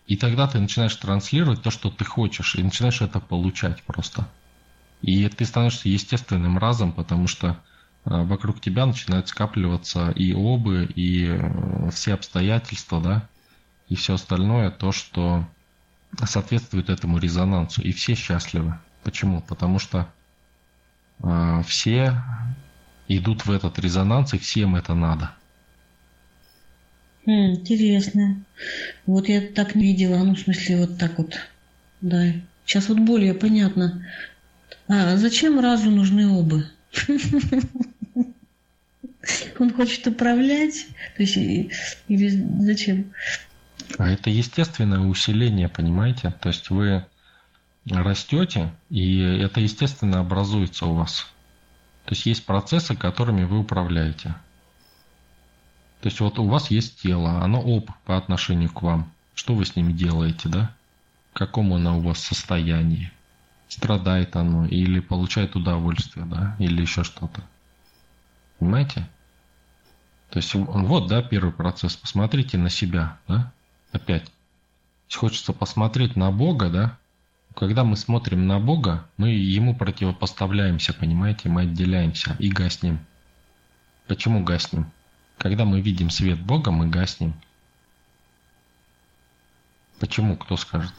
Speaker 3: И тогда ты начинаешь транслировать то, что ты хочешь, и начинаешь это получать просто. И ты становишься естественным разом, потому что э, вокруг тебя начинают скапливаться и обы, и э, все обстоятельства, да, и все остальное, то, что соответствует этому резонансу, и все счастливы. Почему? Потому что э, все идут в этот резонанс, и всем это надо.
Speaker 2: Интересно. Вот я так не видела, ну, в смысле, вот так вот. Да. Сейчас вот более понятно. А зачем разу нужны оба? Он хочет управлять? То есть, или зачем?
Speaker 3: А это естественное усиление, понимаете? То есть вы растете, и это естественно образуется у вас. То есть есть процессы, которыми вы управляете. То есть вот у вас есть тело, оно об по отношению к вам. Что вы с ним делаете, да? В каком оно у вас состоянии? Страдает оно или получает удовольствие, да? Или еще что-то. Понимаете? То есть вот, да, первый процесс. Посмотрите на себя, да? Опять. Хочется посмотреть на Бога, да? Когда мы смотрим на Бога, мы ему противопоставляемся, понимаете? Мы отделяемся и гаснем. Почему гаснем? Когда мы видим свет Бога, мы гаснем. Почему, кто скажет?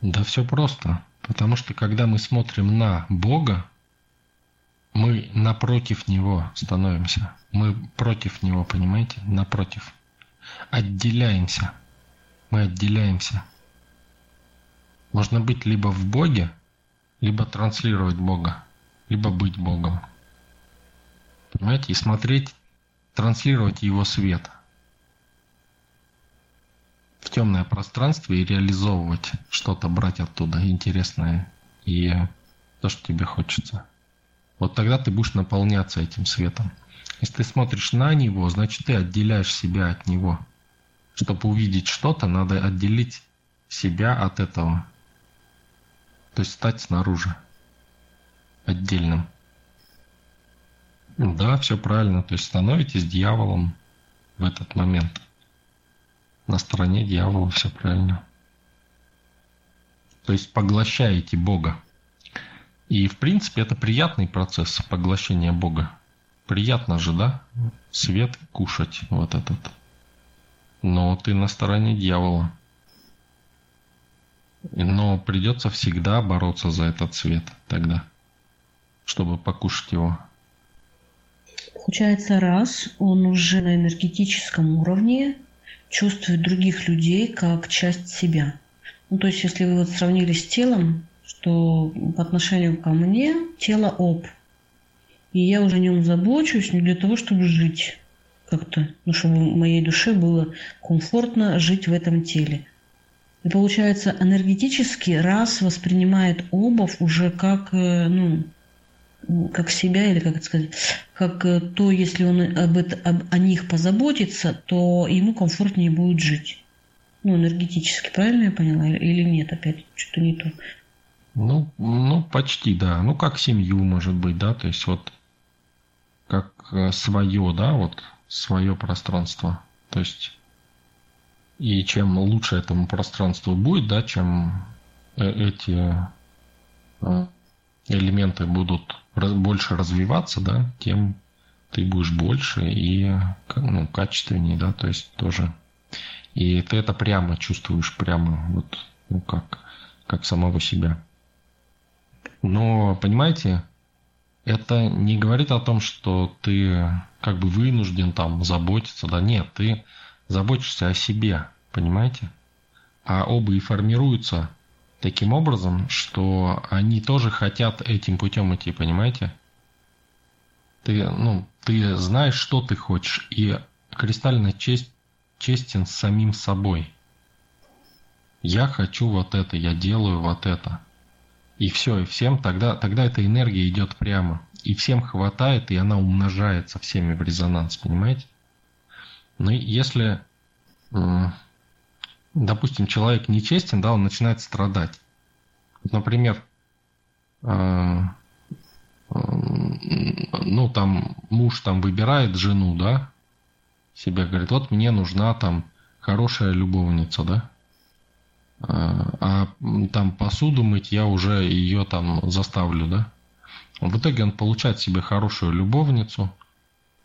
Speaker 3: Да все просто. Потому что когда мы смотрим на Бога, мы напротив Него становимся. Мы против Него, понимаете? Напротив отделяемся. Мы отделяемся. Можно быть либо в Боге, либо транслировать Бога, либо быть Богом. Понимаете? И смотреть, транслировать Его свет в темное пространство и реализовывать что-то, брать оттуда интересное и то, что тебе хочется. Вот тогда ты будешь наполняться этим светом. Если ты смотришь на него, значит ты отделяешь себя от него. Чтобы увидеть что-то, надо отделить себя от этого. То есть стать снаружи. Отдельным. Да, все правильно. То есть становитесь дьяволом в этот момент. На стороне дьявола все правильно. То есть поглощаете Бога. И в принципе это приятный процесс поглощения Бога. Приятно же, да? Свет кушать вот этот. Но ты на стороне дьявола. Но придется всегда бороться за этот свет тогда, чтобы покушать его.
Speaker 2: Получается, раз он уже на энергетическом уровне чувствует других людей как часть себя. Ну, то есть, если вы вот сравнили с телом, что по отношению ко мне тело об, и я уже о нем забочусь не для того, чтобы жить. Как-то, ну, чтобы моей душе было комфортно жить в этом теле. И получается, энергетически раз воспринимает обувь уже как, э, ну, как себя, или как это сказать, как э, то, если он об это, об, о них позаботится, то ему комфортнее будет жить. Ну, энергетически, правильно я поняла? Или нет, опять что-то не то?
Speaker 3: Ну, ну, почти, да. Ну, как семью, может быть, да, то есть вот как э, свое, да, вот свое пространство. То есть и чем лучше этому пространству будет, да, чем э, эти э, элементы будут больше развиваться, да, тем ты будешь больше и ну, качественнее, да, то есть тоже. И ты это прямо чувствуешь, прямо вот, ну как, как самого себя. Но, понимаете, это не говорит о том, что ты как бы вынужден там заботиться, да, нет, ты заботишься о себе, понимаете? А оба и формируются таким образом, что они тоже хотят этим путем идти, понимаете? Ты, ну, ты знаешь, что ты хочешь, и кристально честь, честен с самим собой. Я хочу вот это, я делаю вот это. И все, и всем тогда, тогда эта энергия идет прямо. И всем хватает, и она умножается всеми в резонанс, понимаете? Но если допустим, человек нечестен, да, он начинает страдать. Например, э, ну, там, муж там выбирает жену, да, себе говорит, вот мне нужна там хорошая любовница, да, а там посуду мыть я уже ее там заставлю, да. В итоге он получает себе хорошую любовницу,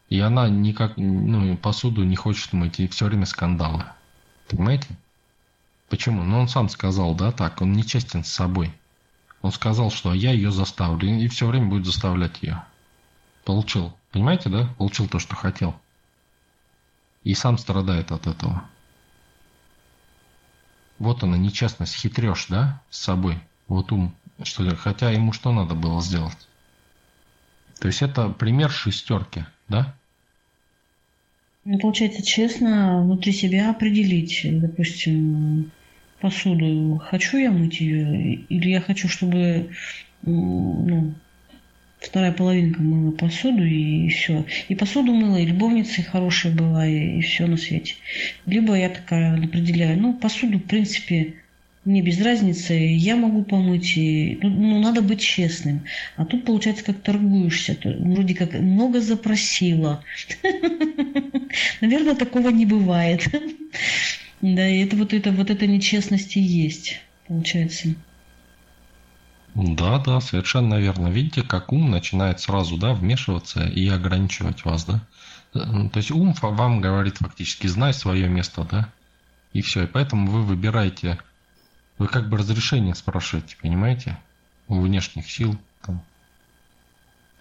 Speaker 3: и она никак, ну, посуду не хочет мыть, и все время скандалы. Понимаете? Почему? Ну, он сам сказал, да, так, он нечестен с собой. Он сказал, что я ее заставлю, и все время будет заставлять ее. Получил. Понимаете, да? Получил то, что хотел. И сам страдает от этого. Вот она, нечестность, хитрешь, да, с собой. Вот ум. Что, хотя ему что надо было сделать? То есть это пример шестерки, да?
Speaker 2: Ну, получается, честно внутри себя определить, допустим, посуду, хочу я мыть ее, или я хочу, чтобы ну, вторая половинка мыла посуду и все. И посуду мыла, и любовницей хорошая была, и, и все на свете. Либо я такая определяю, ну, посуду, в принципе, мне без разницы, я могу помыть, и, ну, ну, надо быть честным. А тут, получается, как торгуешься. Вроде как много запросила. Наверное, такого не бывает. Да, и это вот это, вот это нечестность и есть, получается.
Speaker 3: Да, да, совершенно верно. Видите, как ум начинает сразу, да, вмешиваться и ограничивать вас, да? Э, то есть ум вам говорит фактически, знай свое место, да? И все. И поэтому вы выбираете, вы как бы разрешение спрашиваете, понимаете? У внешних сил, там,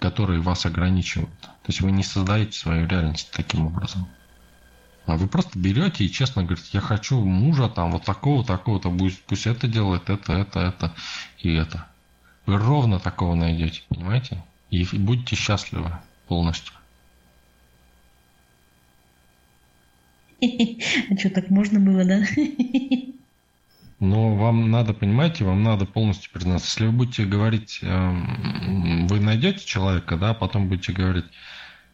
Speaker 3: которые вас ограничивают. То есть вы не создаете свою реальность таким образом. А вы просто берете и честно говорите, я хочу мужа там вот такого, такого-то, пусть, пусть это делает, это, это, это и это. Вы ровно такого найдете, понимаете? И будете счастливы полностью.
Speaker 2: А что, так можно было, да?
Speaker 3: Но вам надо, понимаете, вам надо полностью признаться. Если вы будете говорить, эм, вы найдете человека, да, а потом будете говорить,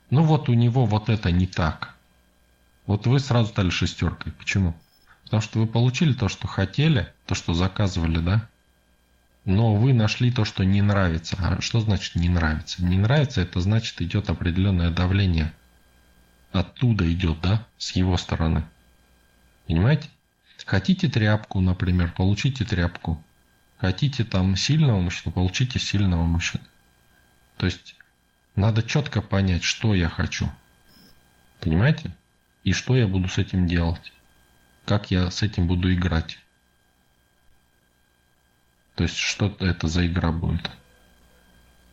Speaker 3: ну вот у него вот это не так. Вот вы сразу стали шестеркой. Почему? Потому что вы получили то, что хотели, то, что заказывали, да? Но вы нашли то, что не нравится. А что значит не нравится? Не нравится, это значит идет определенное давление. Оттуда идет, да, с его стороны. Понимаете? Хотите тряпку, например, получите тряпку. Хотите там сильного мужчину, получите сильного мужчину. То есть надо четко понять, что я хочу. Понимаете? И что я буду с этим делать? Как я с этим буду играть? То есть, что это за игра будет?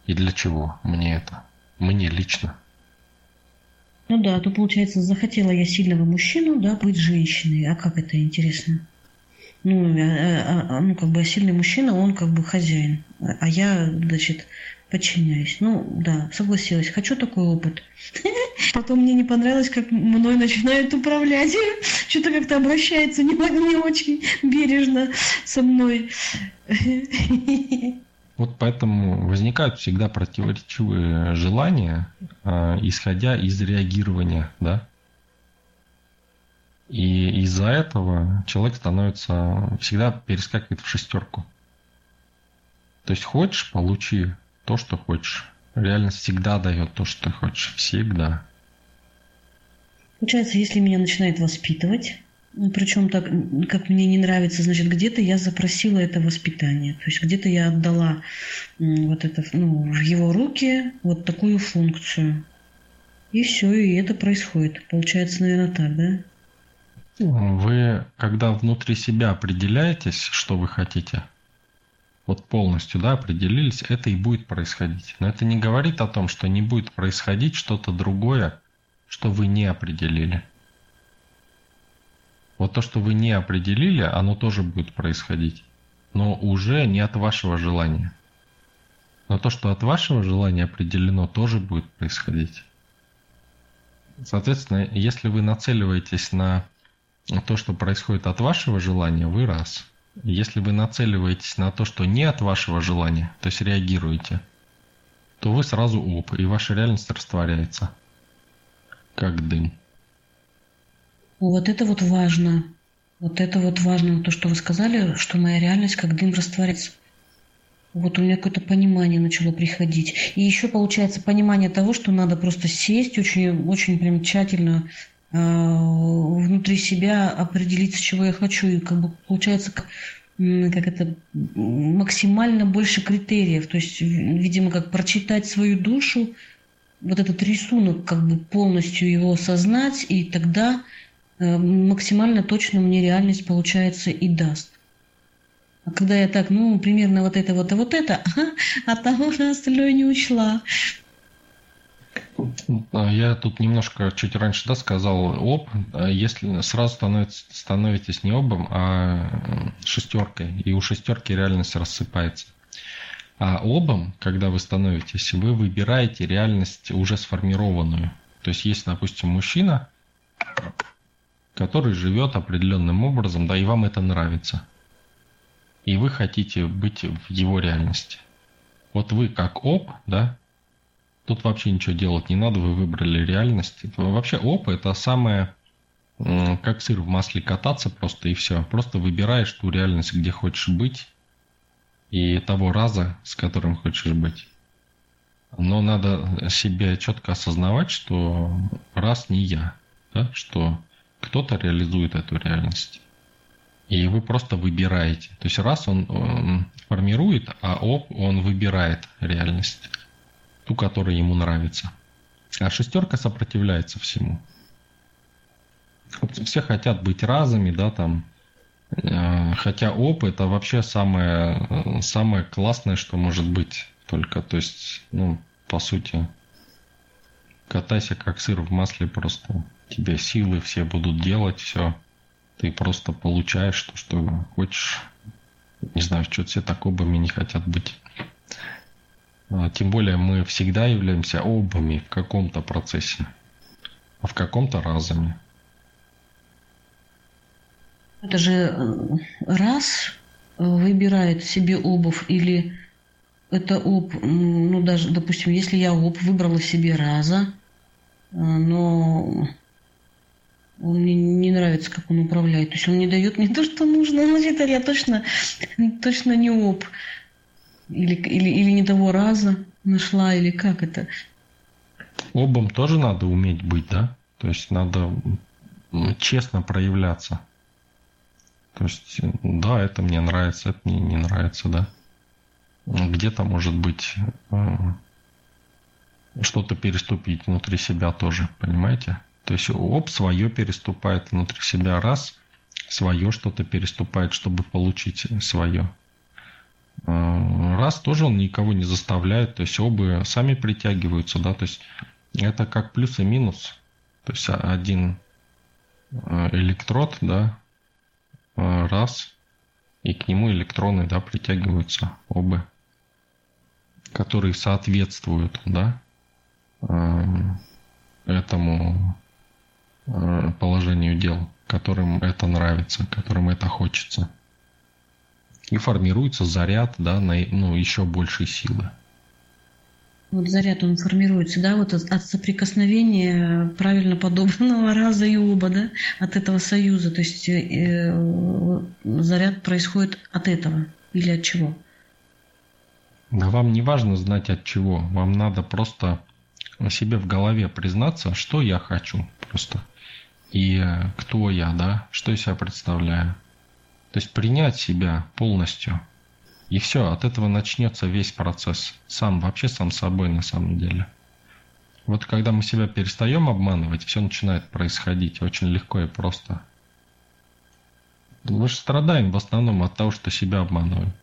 Speaker 3: И для чего мне это? Мне лично.
Speaker 2: Ну да, то получается, захотела я сильного мужчину, да, быть женщиной. А как это интересно? Ну, а, а, ну как бы сильный мужчина, он как бы хозяин. А я, значит, подчиняюсь. Ну, да, согласилась. Хочу такой опыт. Потом мне не понравилось, как мной начинают управлять. Что-то как-то обращается не, не очень бережно со мной.
Speaker 3: Вот поэтому возникают всегда противоречивые желания, э, исходя из реагирования, да. И из-за этого человек становится всегда перескакивает в шестерку. То есть хочешь, получи то, что хочешь. Реальность всегда дает то, что ты хочешь. Всегда.
Speaker 2: Получается, если меня начинает воспитывать, ну, причем так, как мне не нравится, значит, где-то я запросила это воспитание. То есть где-то я отдала вот это, ну, в его руки вот такую функцию. И все, и это происходит. Получается, наверное, так, да?
Speaker 3: Вы, когда внутри себя определяетесь, что вы хотите, вот полностью, да, определились, это и будет происходить. Но это не говорит о том, что не будет происходить что-то другое, что вы не определили. Вот то, что вы не определили, оно тоже будет происходить. Но уже не от вашего желания. Но то, что от вашего желания определено, тоже будет происходить. Соответственно, если вы нацеливаетесь на то, что происходит от вашего желания, вы раз – если вы нацеливаетесь на то, что не от вашего желания, то есть реагируете, то вы сразу оп, и ваша реальность растворяется, как дым.
Speaker 2: Вот это вот важно. Вот это вот важно, то, что вы сказали, что моя реальность как дым растворяется. Вот у меня какое-то понимание начало приходить. И еще получается понимание того, что надо просто сесть очень, очень прям тщательно внутри себя определиться, чего я хочу. И как бы получается как, это максимально больше критериев. То есть, видимо, как прочитать свою душу, вот этот рисунок, как бы полностью его осознать, и тогда э, максимально точно мне реальность, получается, и даст. А когда я так, ну, примерно вот это, вот, и вот это, а там уже остальное не учла.
Speaker 3: А, я тут немножко чуть раньше да, сказал об, а если сразу становится, становитесь не обом, а шестеркой, и у шестерки реальность рассыпается. А обом, когда вы становитесь, вы выбираете реальность уже сформированную. То есть есть, допустим, мужчина, который живет определенным образом, да, и вам это нравится. И вы хотите быть в его реальности. Вот вы как об, да, Тут вообще ничего делать не надо, вы выбрали реальность. Вообще ОП это самое, как сыр в масле кататься просто и все. Просто выбираешь ту реальность, где хочешь быть и того раза, с которым хочешь быть. Но надо себе четко осознавать, что раз не я, да, что кто-то реализует эту реальность. И вы просто выбираете. То есть раз он, он формирует, а оп, он выбирает реальность ту, которая ему нравится. А шестерка сопротивляется всему. Все хотят быть разами, да, там. Э, хотя оп это вообще самое, самое классное, что может быть. Только, то есть, ну, по сути, катайся как сыр в масле просто. Тебе силы все будут делать, все. Ты просто получаешь то, что хочешь. Не знаю, что все так обами не хотят быть. А, тем более мы всегда являемся обами в каком-то процессе, а в каком-то разами.
Speaker 2: Это же э, раз выбирает себе обувь или это об, ну даже, допустим, если я об выбрала себе раза, э, но он мне не нравится, как он управляет. То есть он не дает мне то, что нужно. Значит, я точно, точно не об. Или, или, или не того раза нашла, или как это?
Speaker 3: Обам тоже надо уметь быть, да? То есть надо честно проявляться. То есть, да, это мне нравится, это мне не нравится, да. Где-то, может быть, э, что-то переступить внутри себя тоже, понимаете? То есть оп, свое переступает внутри себя раз, свое что-то переступает, чтобы получить свое. Э, раз тоже он никого не заставляет, то есть оба сами притягиваются, да, то есть это как плюс и минус. То есть один э, электрод, да, э, раз, и к нему электроны, да, притягиваются оба. которые соответствуют, да, этому положению дел, которым это нравится, которым это хочется. И формируется заряд, да, на ну, еще большей силы.
Speaker 2: Вот заряд он формируется, да, вот от, соприкосновения правильно подобранного раза и оба, да, от этого союза. То есть э, э, заряд происходит от этого или от чего?
Speaker 3: Да вам не важно знать от чего. Вам надо просто себе в голове признаться, что я хочу просто. И э, кто я, да, что я себя представляю. То есть принять себя полностью – и все, от этого начнется весь процесс. Сам, вообще сам собой на самом деле. Вот когда мы себя перестаем обманывать, все начинает происходить очень легко и просто. Мы же страдаем в основном от того, что себя обманываем.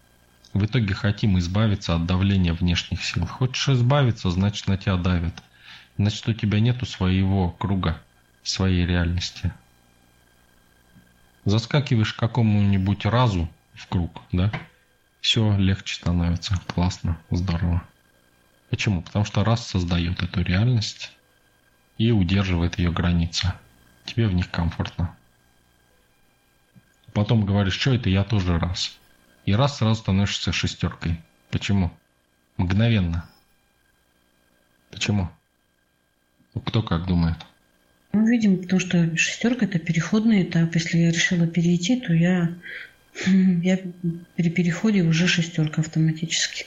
Speaker 3: В итоге хотим избавиться от давления внешних сил. Хочешь избавиться, значит на тебя давят. Значит у тебя нету своего круга, своей реальности. Заскакиваешь к какому-нибудь разу в круг, да? все легче становится. Классно, здорово. Почему? Потому что раз создает эту реальность и удерживает ее границы. Тебе в них комфортно. Потом говоришь, что это я тоже раз. И раз сразу становишься шестеркой. Почему? Мгновенно. Почему? Ну, кто как думает?
Speaker 2: Ну, видимо, потому что шестерка это переходный этап. Если я решила перейти, то я я при переходе уже шестерка автоматически.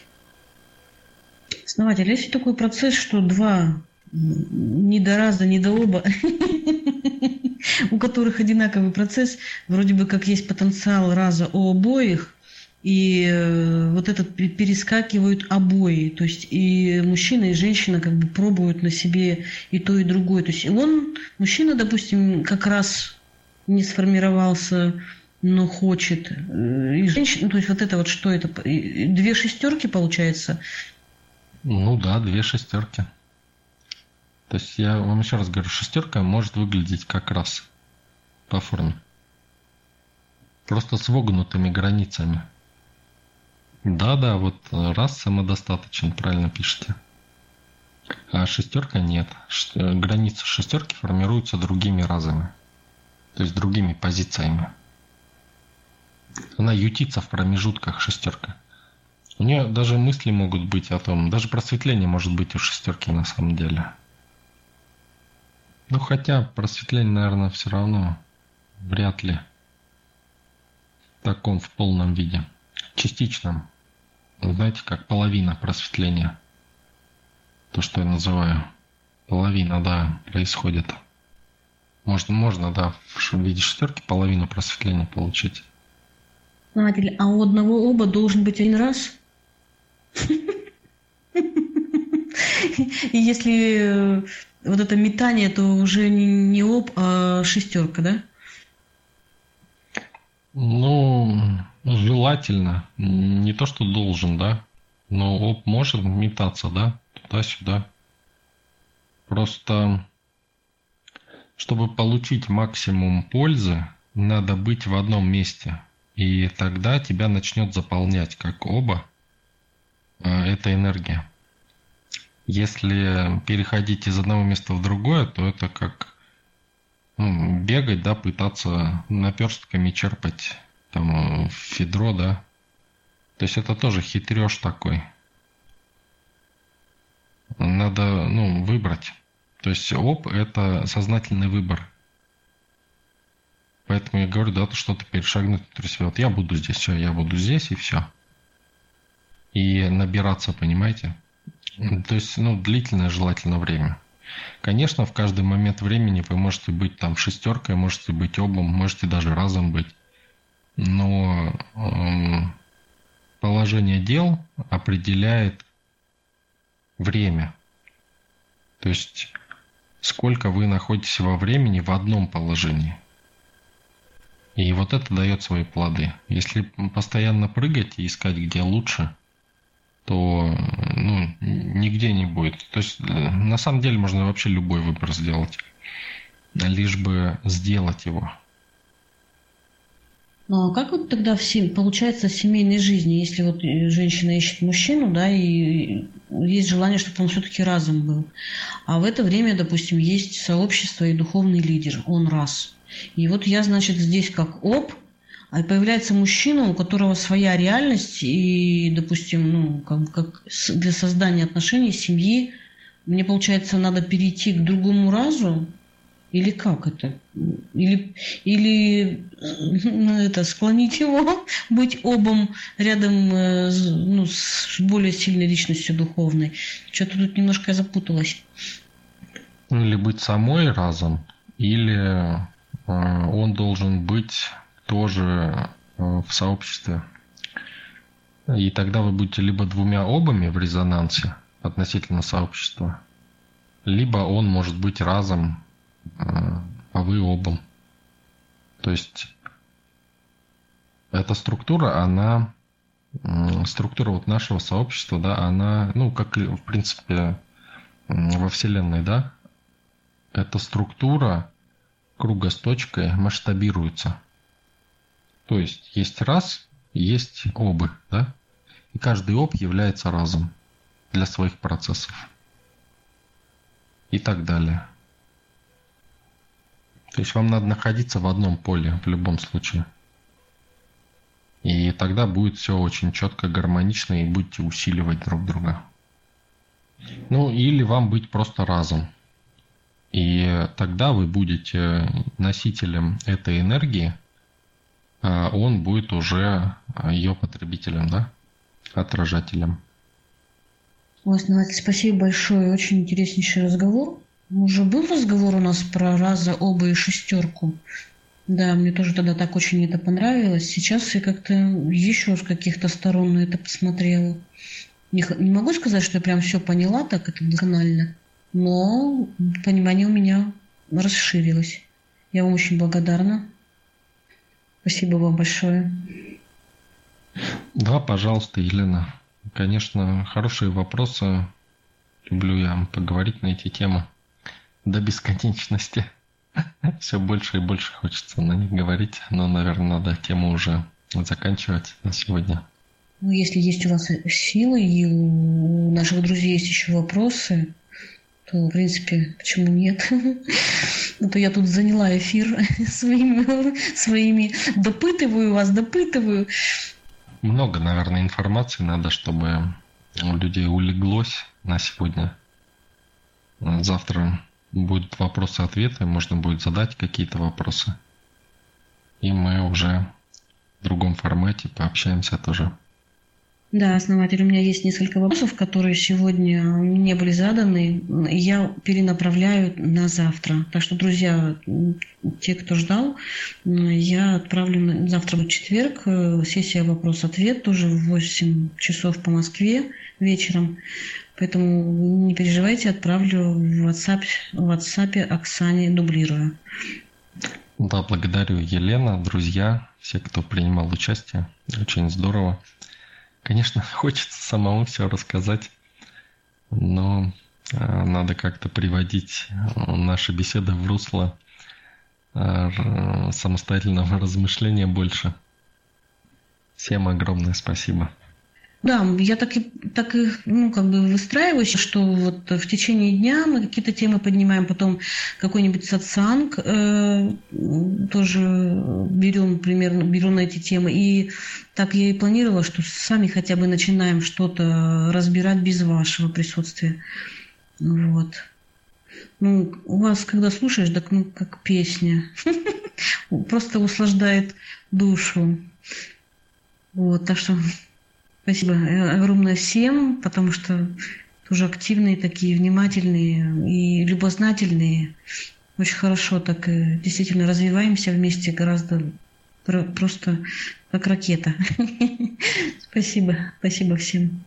Speaker 2: Основатель, есть такой процесс, что два ни до раза, ни до оба, у которых одинаковый процесс, вроде бы как есть потенциал раза у обоих, и э, вот этот перескакивают обои. То есть и мужчина, и женщина как бы пробуют на себе и то, и другое. То есть он, мужчина, допустим, как раз не сформировался но хочет. Э, и женщина, то есть вот это вот что это? Две шестерки получается?
Speaker 3: Ну да, две шестерки. То есть я вам еще раз говорю, шестерка может выглядеть как раз по форме. Просто с вогнутыми границами. Да-да, вот раз самодостаточен, правильно пишете. А шестерка нет. Границы шестерки формируются другими разами. То есть другими позициями. Она ютится в промежутках шестерка. У нее даже мысли могут быть о том, даже просветление может быть у шестерки на самом деле. Ну хотя просветление, наверное, все равно вряд ли в таком в полном виде. Частичном. Знаете, как половина просветления. То, что я называю. Половина, да, происходит. Можно, можно, да, в виде шестерки половину просветления получить.
Speaker 2: Основатель, а у одного оба должен быть один раз? И если э, вот это метание, то уже не об, а шестерка, да?
Speaker 3: Ну, желательно. Не то, что должен, да? Но об может метаться, да? Туда-сюда. Просто, чтобы получить максимум пользы, надо быть в одном месте – и тогда тебя начнет заполнять, как оба, э, эта энергия. Если переходить из одного места в другое, то это как ну, бегать, да, пытаться наперстками черпать там федро, да. То есть это тоже хитреж такой. Надо, ну, выбрать. То есть оп – это сознательный выбор. Поэтому я говорю, да, что-то перешагнуть внутри себя. Вот я буду здесь, все, я буду здесь и все. И набираться, понимаете? То есть, ну, длительное желательно время. Конечно, в каждый момент времени вы можете быть там шестеркой, можете быть обом, можете даже разом быть. Но эм, положение дел определяет время. То есть, сколько вы находитесь во времени в одном положении. И вот это дает свои плоды. Если постоянно прыгать и искать, где лучше, то ну, нигде не будет. То есть э, на самом деле можно вообще любой выбор сделать, лишь бы сделать его.
Speaker 2: А как вот тогда все, получается в семейной жизни, если вот э, женщина ищет мужчину, да, и есть желание, чтобы он все-таки разом был, а в это время, допустим, есть сообщество и духовный лидер, он раз. И вот я, значит, здесь как оп, а появляется мужчина, у которого своя реальность, и, допустим, ну, как, как для создания отношений, семьи, мне, получается, надо перейти к другому разу, или как это? Или, или ну, это, склонить его быть обом рядом э, ну, с более сильной личностью духовной. Что-то тут немножко я запуталась.
Speaker 3: Ну, или быть самой разом, или э, он должен быть тоже э, в сообществе. И тогда вы будете либо двумя обами в резонансе относительно сообщества, либо он может быть разом а вы обом. То есть эта структура, она структура вот нашего сообщества, да, она, ну, как в принципе во Вселенной, да, эта структура круга с точкой масштабируется. То есть есть раз, есть обы, да, и каждый об является разом для своих процессов и так далее. То есть вам надо находиться в одном поле в любом случае. И тогда будет все очень четко, гармонично, и будете усиливать друг друга. Ну, или вам быть просто разом. И тогда вы будете носителем этой энергии, а он будет уже ее потребителем, да, отражателем.
Speaker 2: Ой, спасибо большое, очень интереснейший разговор. Уже был разговор у нас про раза, оба и шестерку. Да, мне тоже тогда так очень это понравилось. Сейчас я как-то еще с каких-то сторон на это посмотрела. Не, могу сказать, что я прям все поняла так это досконально, но понимание у меня расширилось. Я вам очень благодарна. Спасибо вам большое.
Speaker 3: Да, пожалуйста, Елена. Конечно, хорошие вопросы. Люблю я поговорить на эти темы до бесконечности. Все больше и больше хочется на них говорить, но, наверное, надо тему уже заканчивать на сегодня.
Speaker 2: Ну, если есть у вас силы и у наших друзей есть еще вопросы, то, в принципе, почему нет? А то я тут заняла эфир своими, своими допытываю вас, допытываю.
Speaker 3: Много, наверное, информации надо, чтобы у людей улеглось на сегодня. Завтра будут вопросы-ответы, можно будет задать какие-то вопросы. И мы уже в другом формате пообщаемся тоже.
Speaker 2: Да, основатель, у меня есть несколько вопросов, которые сегодня не были заданы. Я перенаправляю на завтра. Так что, друзья, те, кто ждал, я отправлю завтра в четверг. Э, сессия вопрос-ответ тоже в 8 часов по Москве вечером. Поэтому не переживайте, отправлю в WhatsApp, в WhatsApp Оксане дублирую.
Speaker 3: Да, благодарю, Елена, друзья, все, кто принимал участие. Очень здорово. Конечно, хочется самому все рассказать, но э, надо как-то приводить наши беседы в русло э, самостоятельного размышления больше. Всем огромное спасибо.
Speaker 2: Да, я так и, так и ну, как бы выстраиваюсь, что вот в течение дня мы какие-то темы поднимаем, потом какой-нибудь сатсанг э, тоже берем примерно, беру на эти темы. И так я и планировала, что сами хотя бы начинаем что-то разбирать без вашего присутствия. Вот. Ну, у вас, когда слушаешь, так ну, как песня. Просто услаждает душу. Вот, так что Спасибо огромное всем, потому что тоже активные такие, внимательные и любознательные. Очень хорошо так э, действительно развиваемся вместе гораздо просто как ракета. Спасибо. Спасибо всем.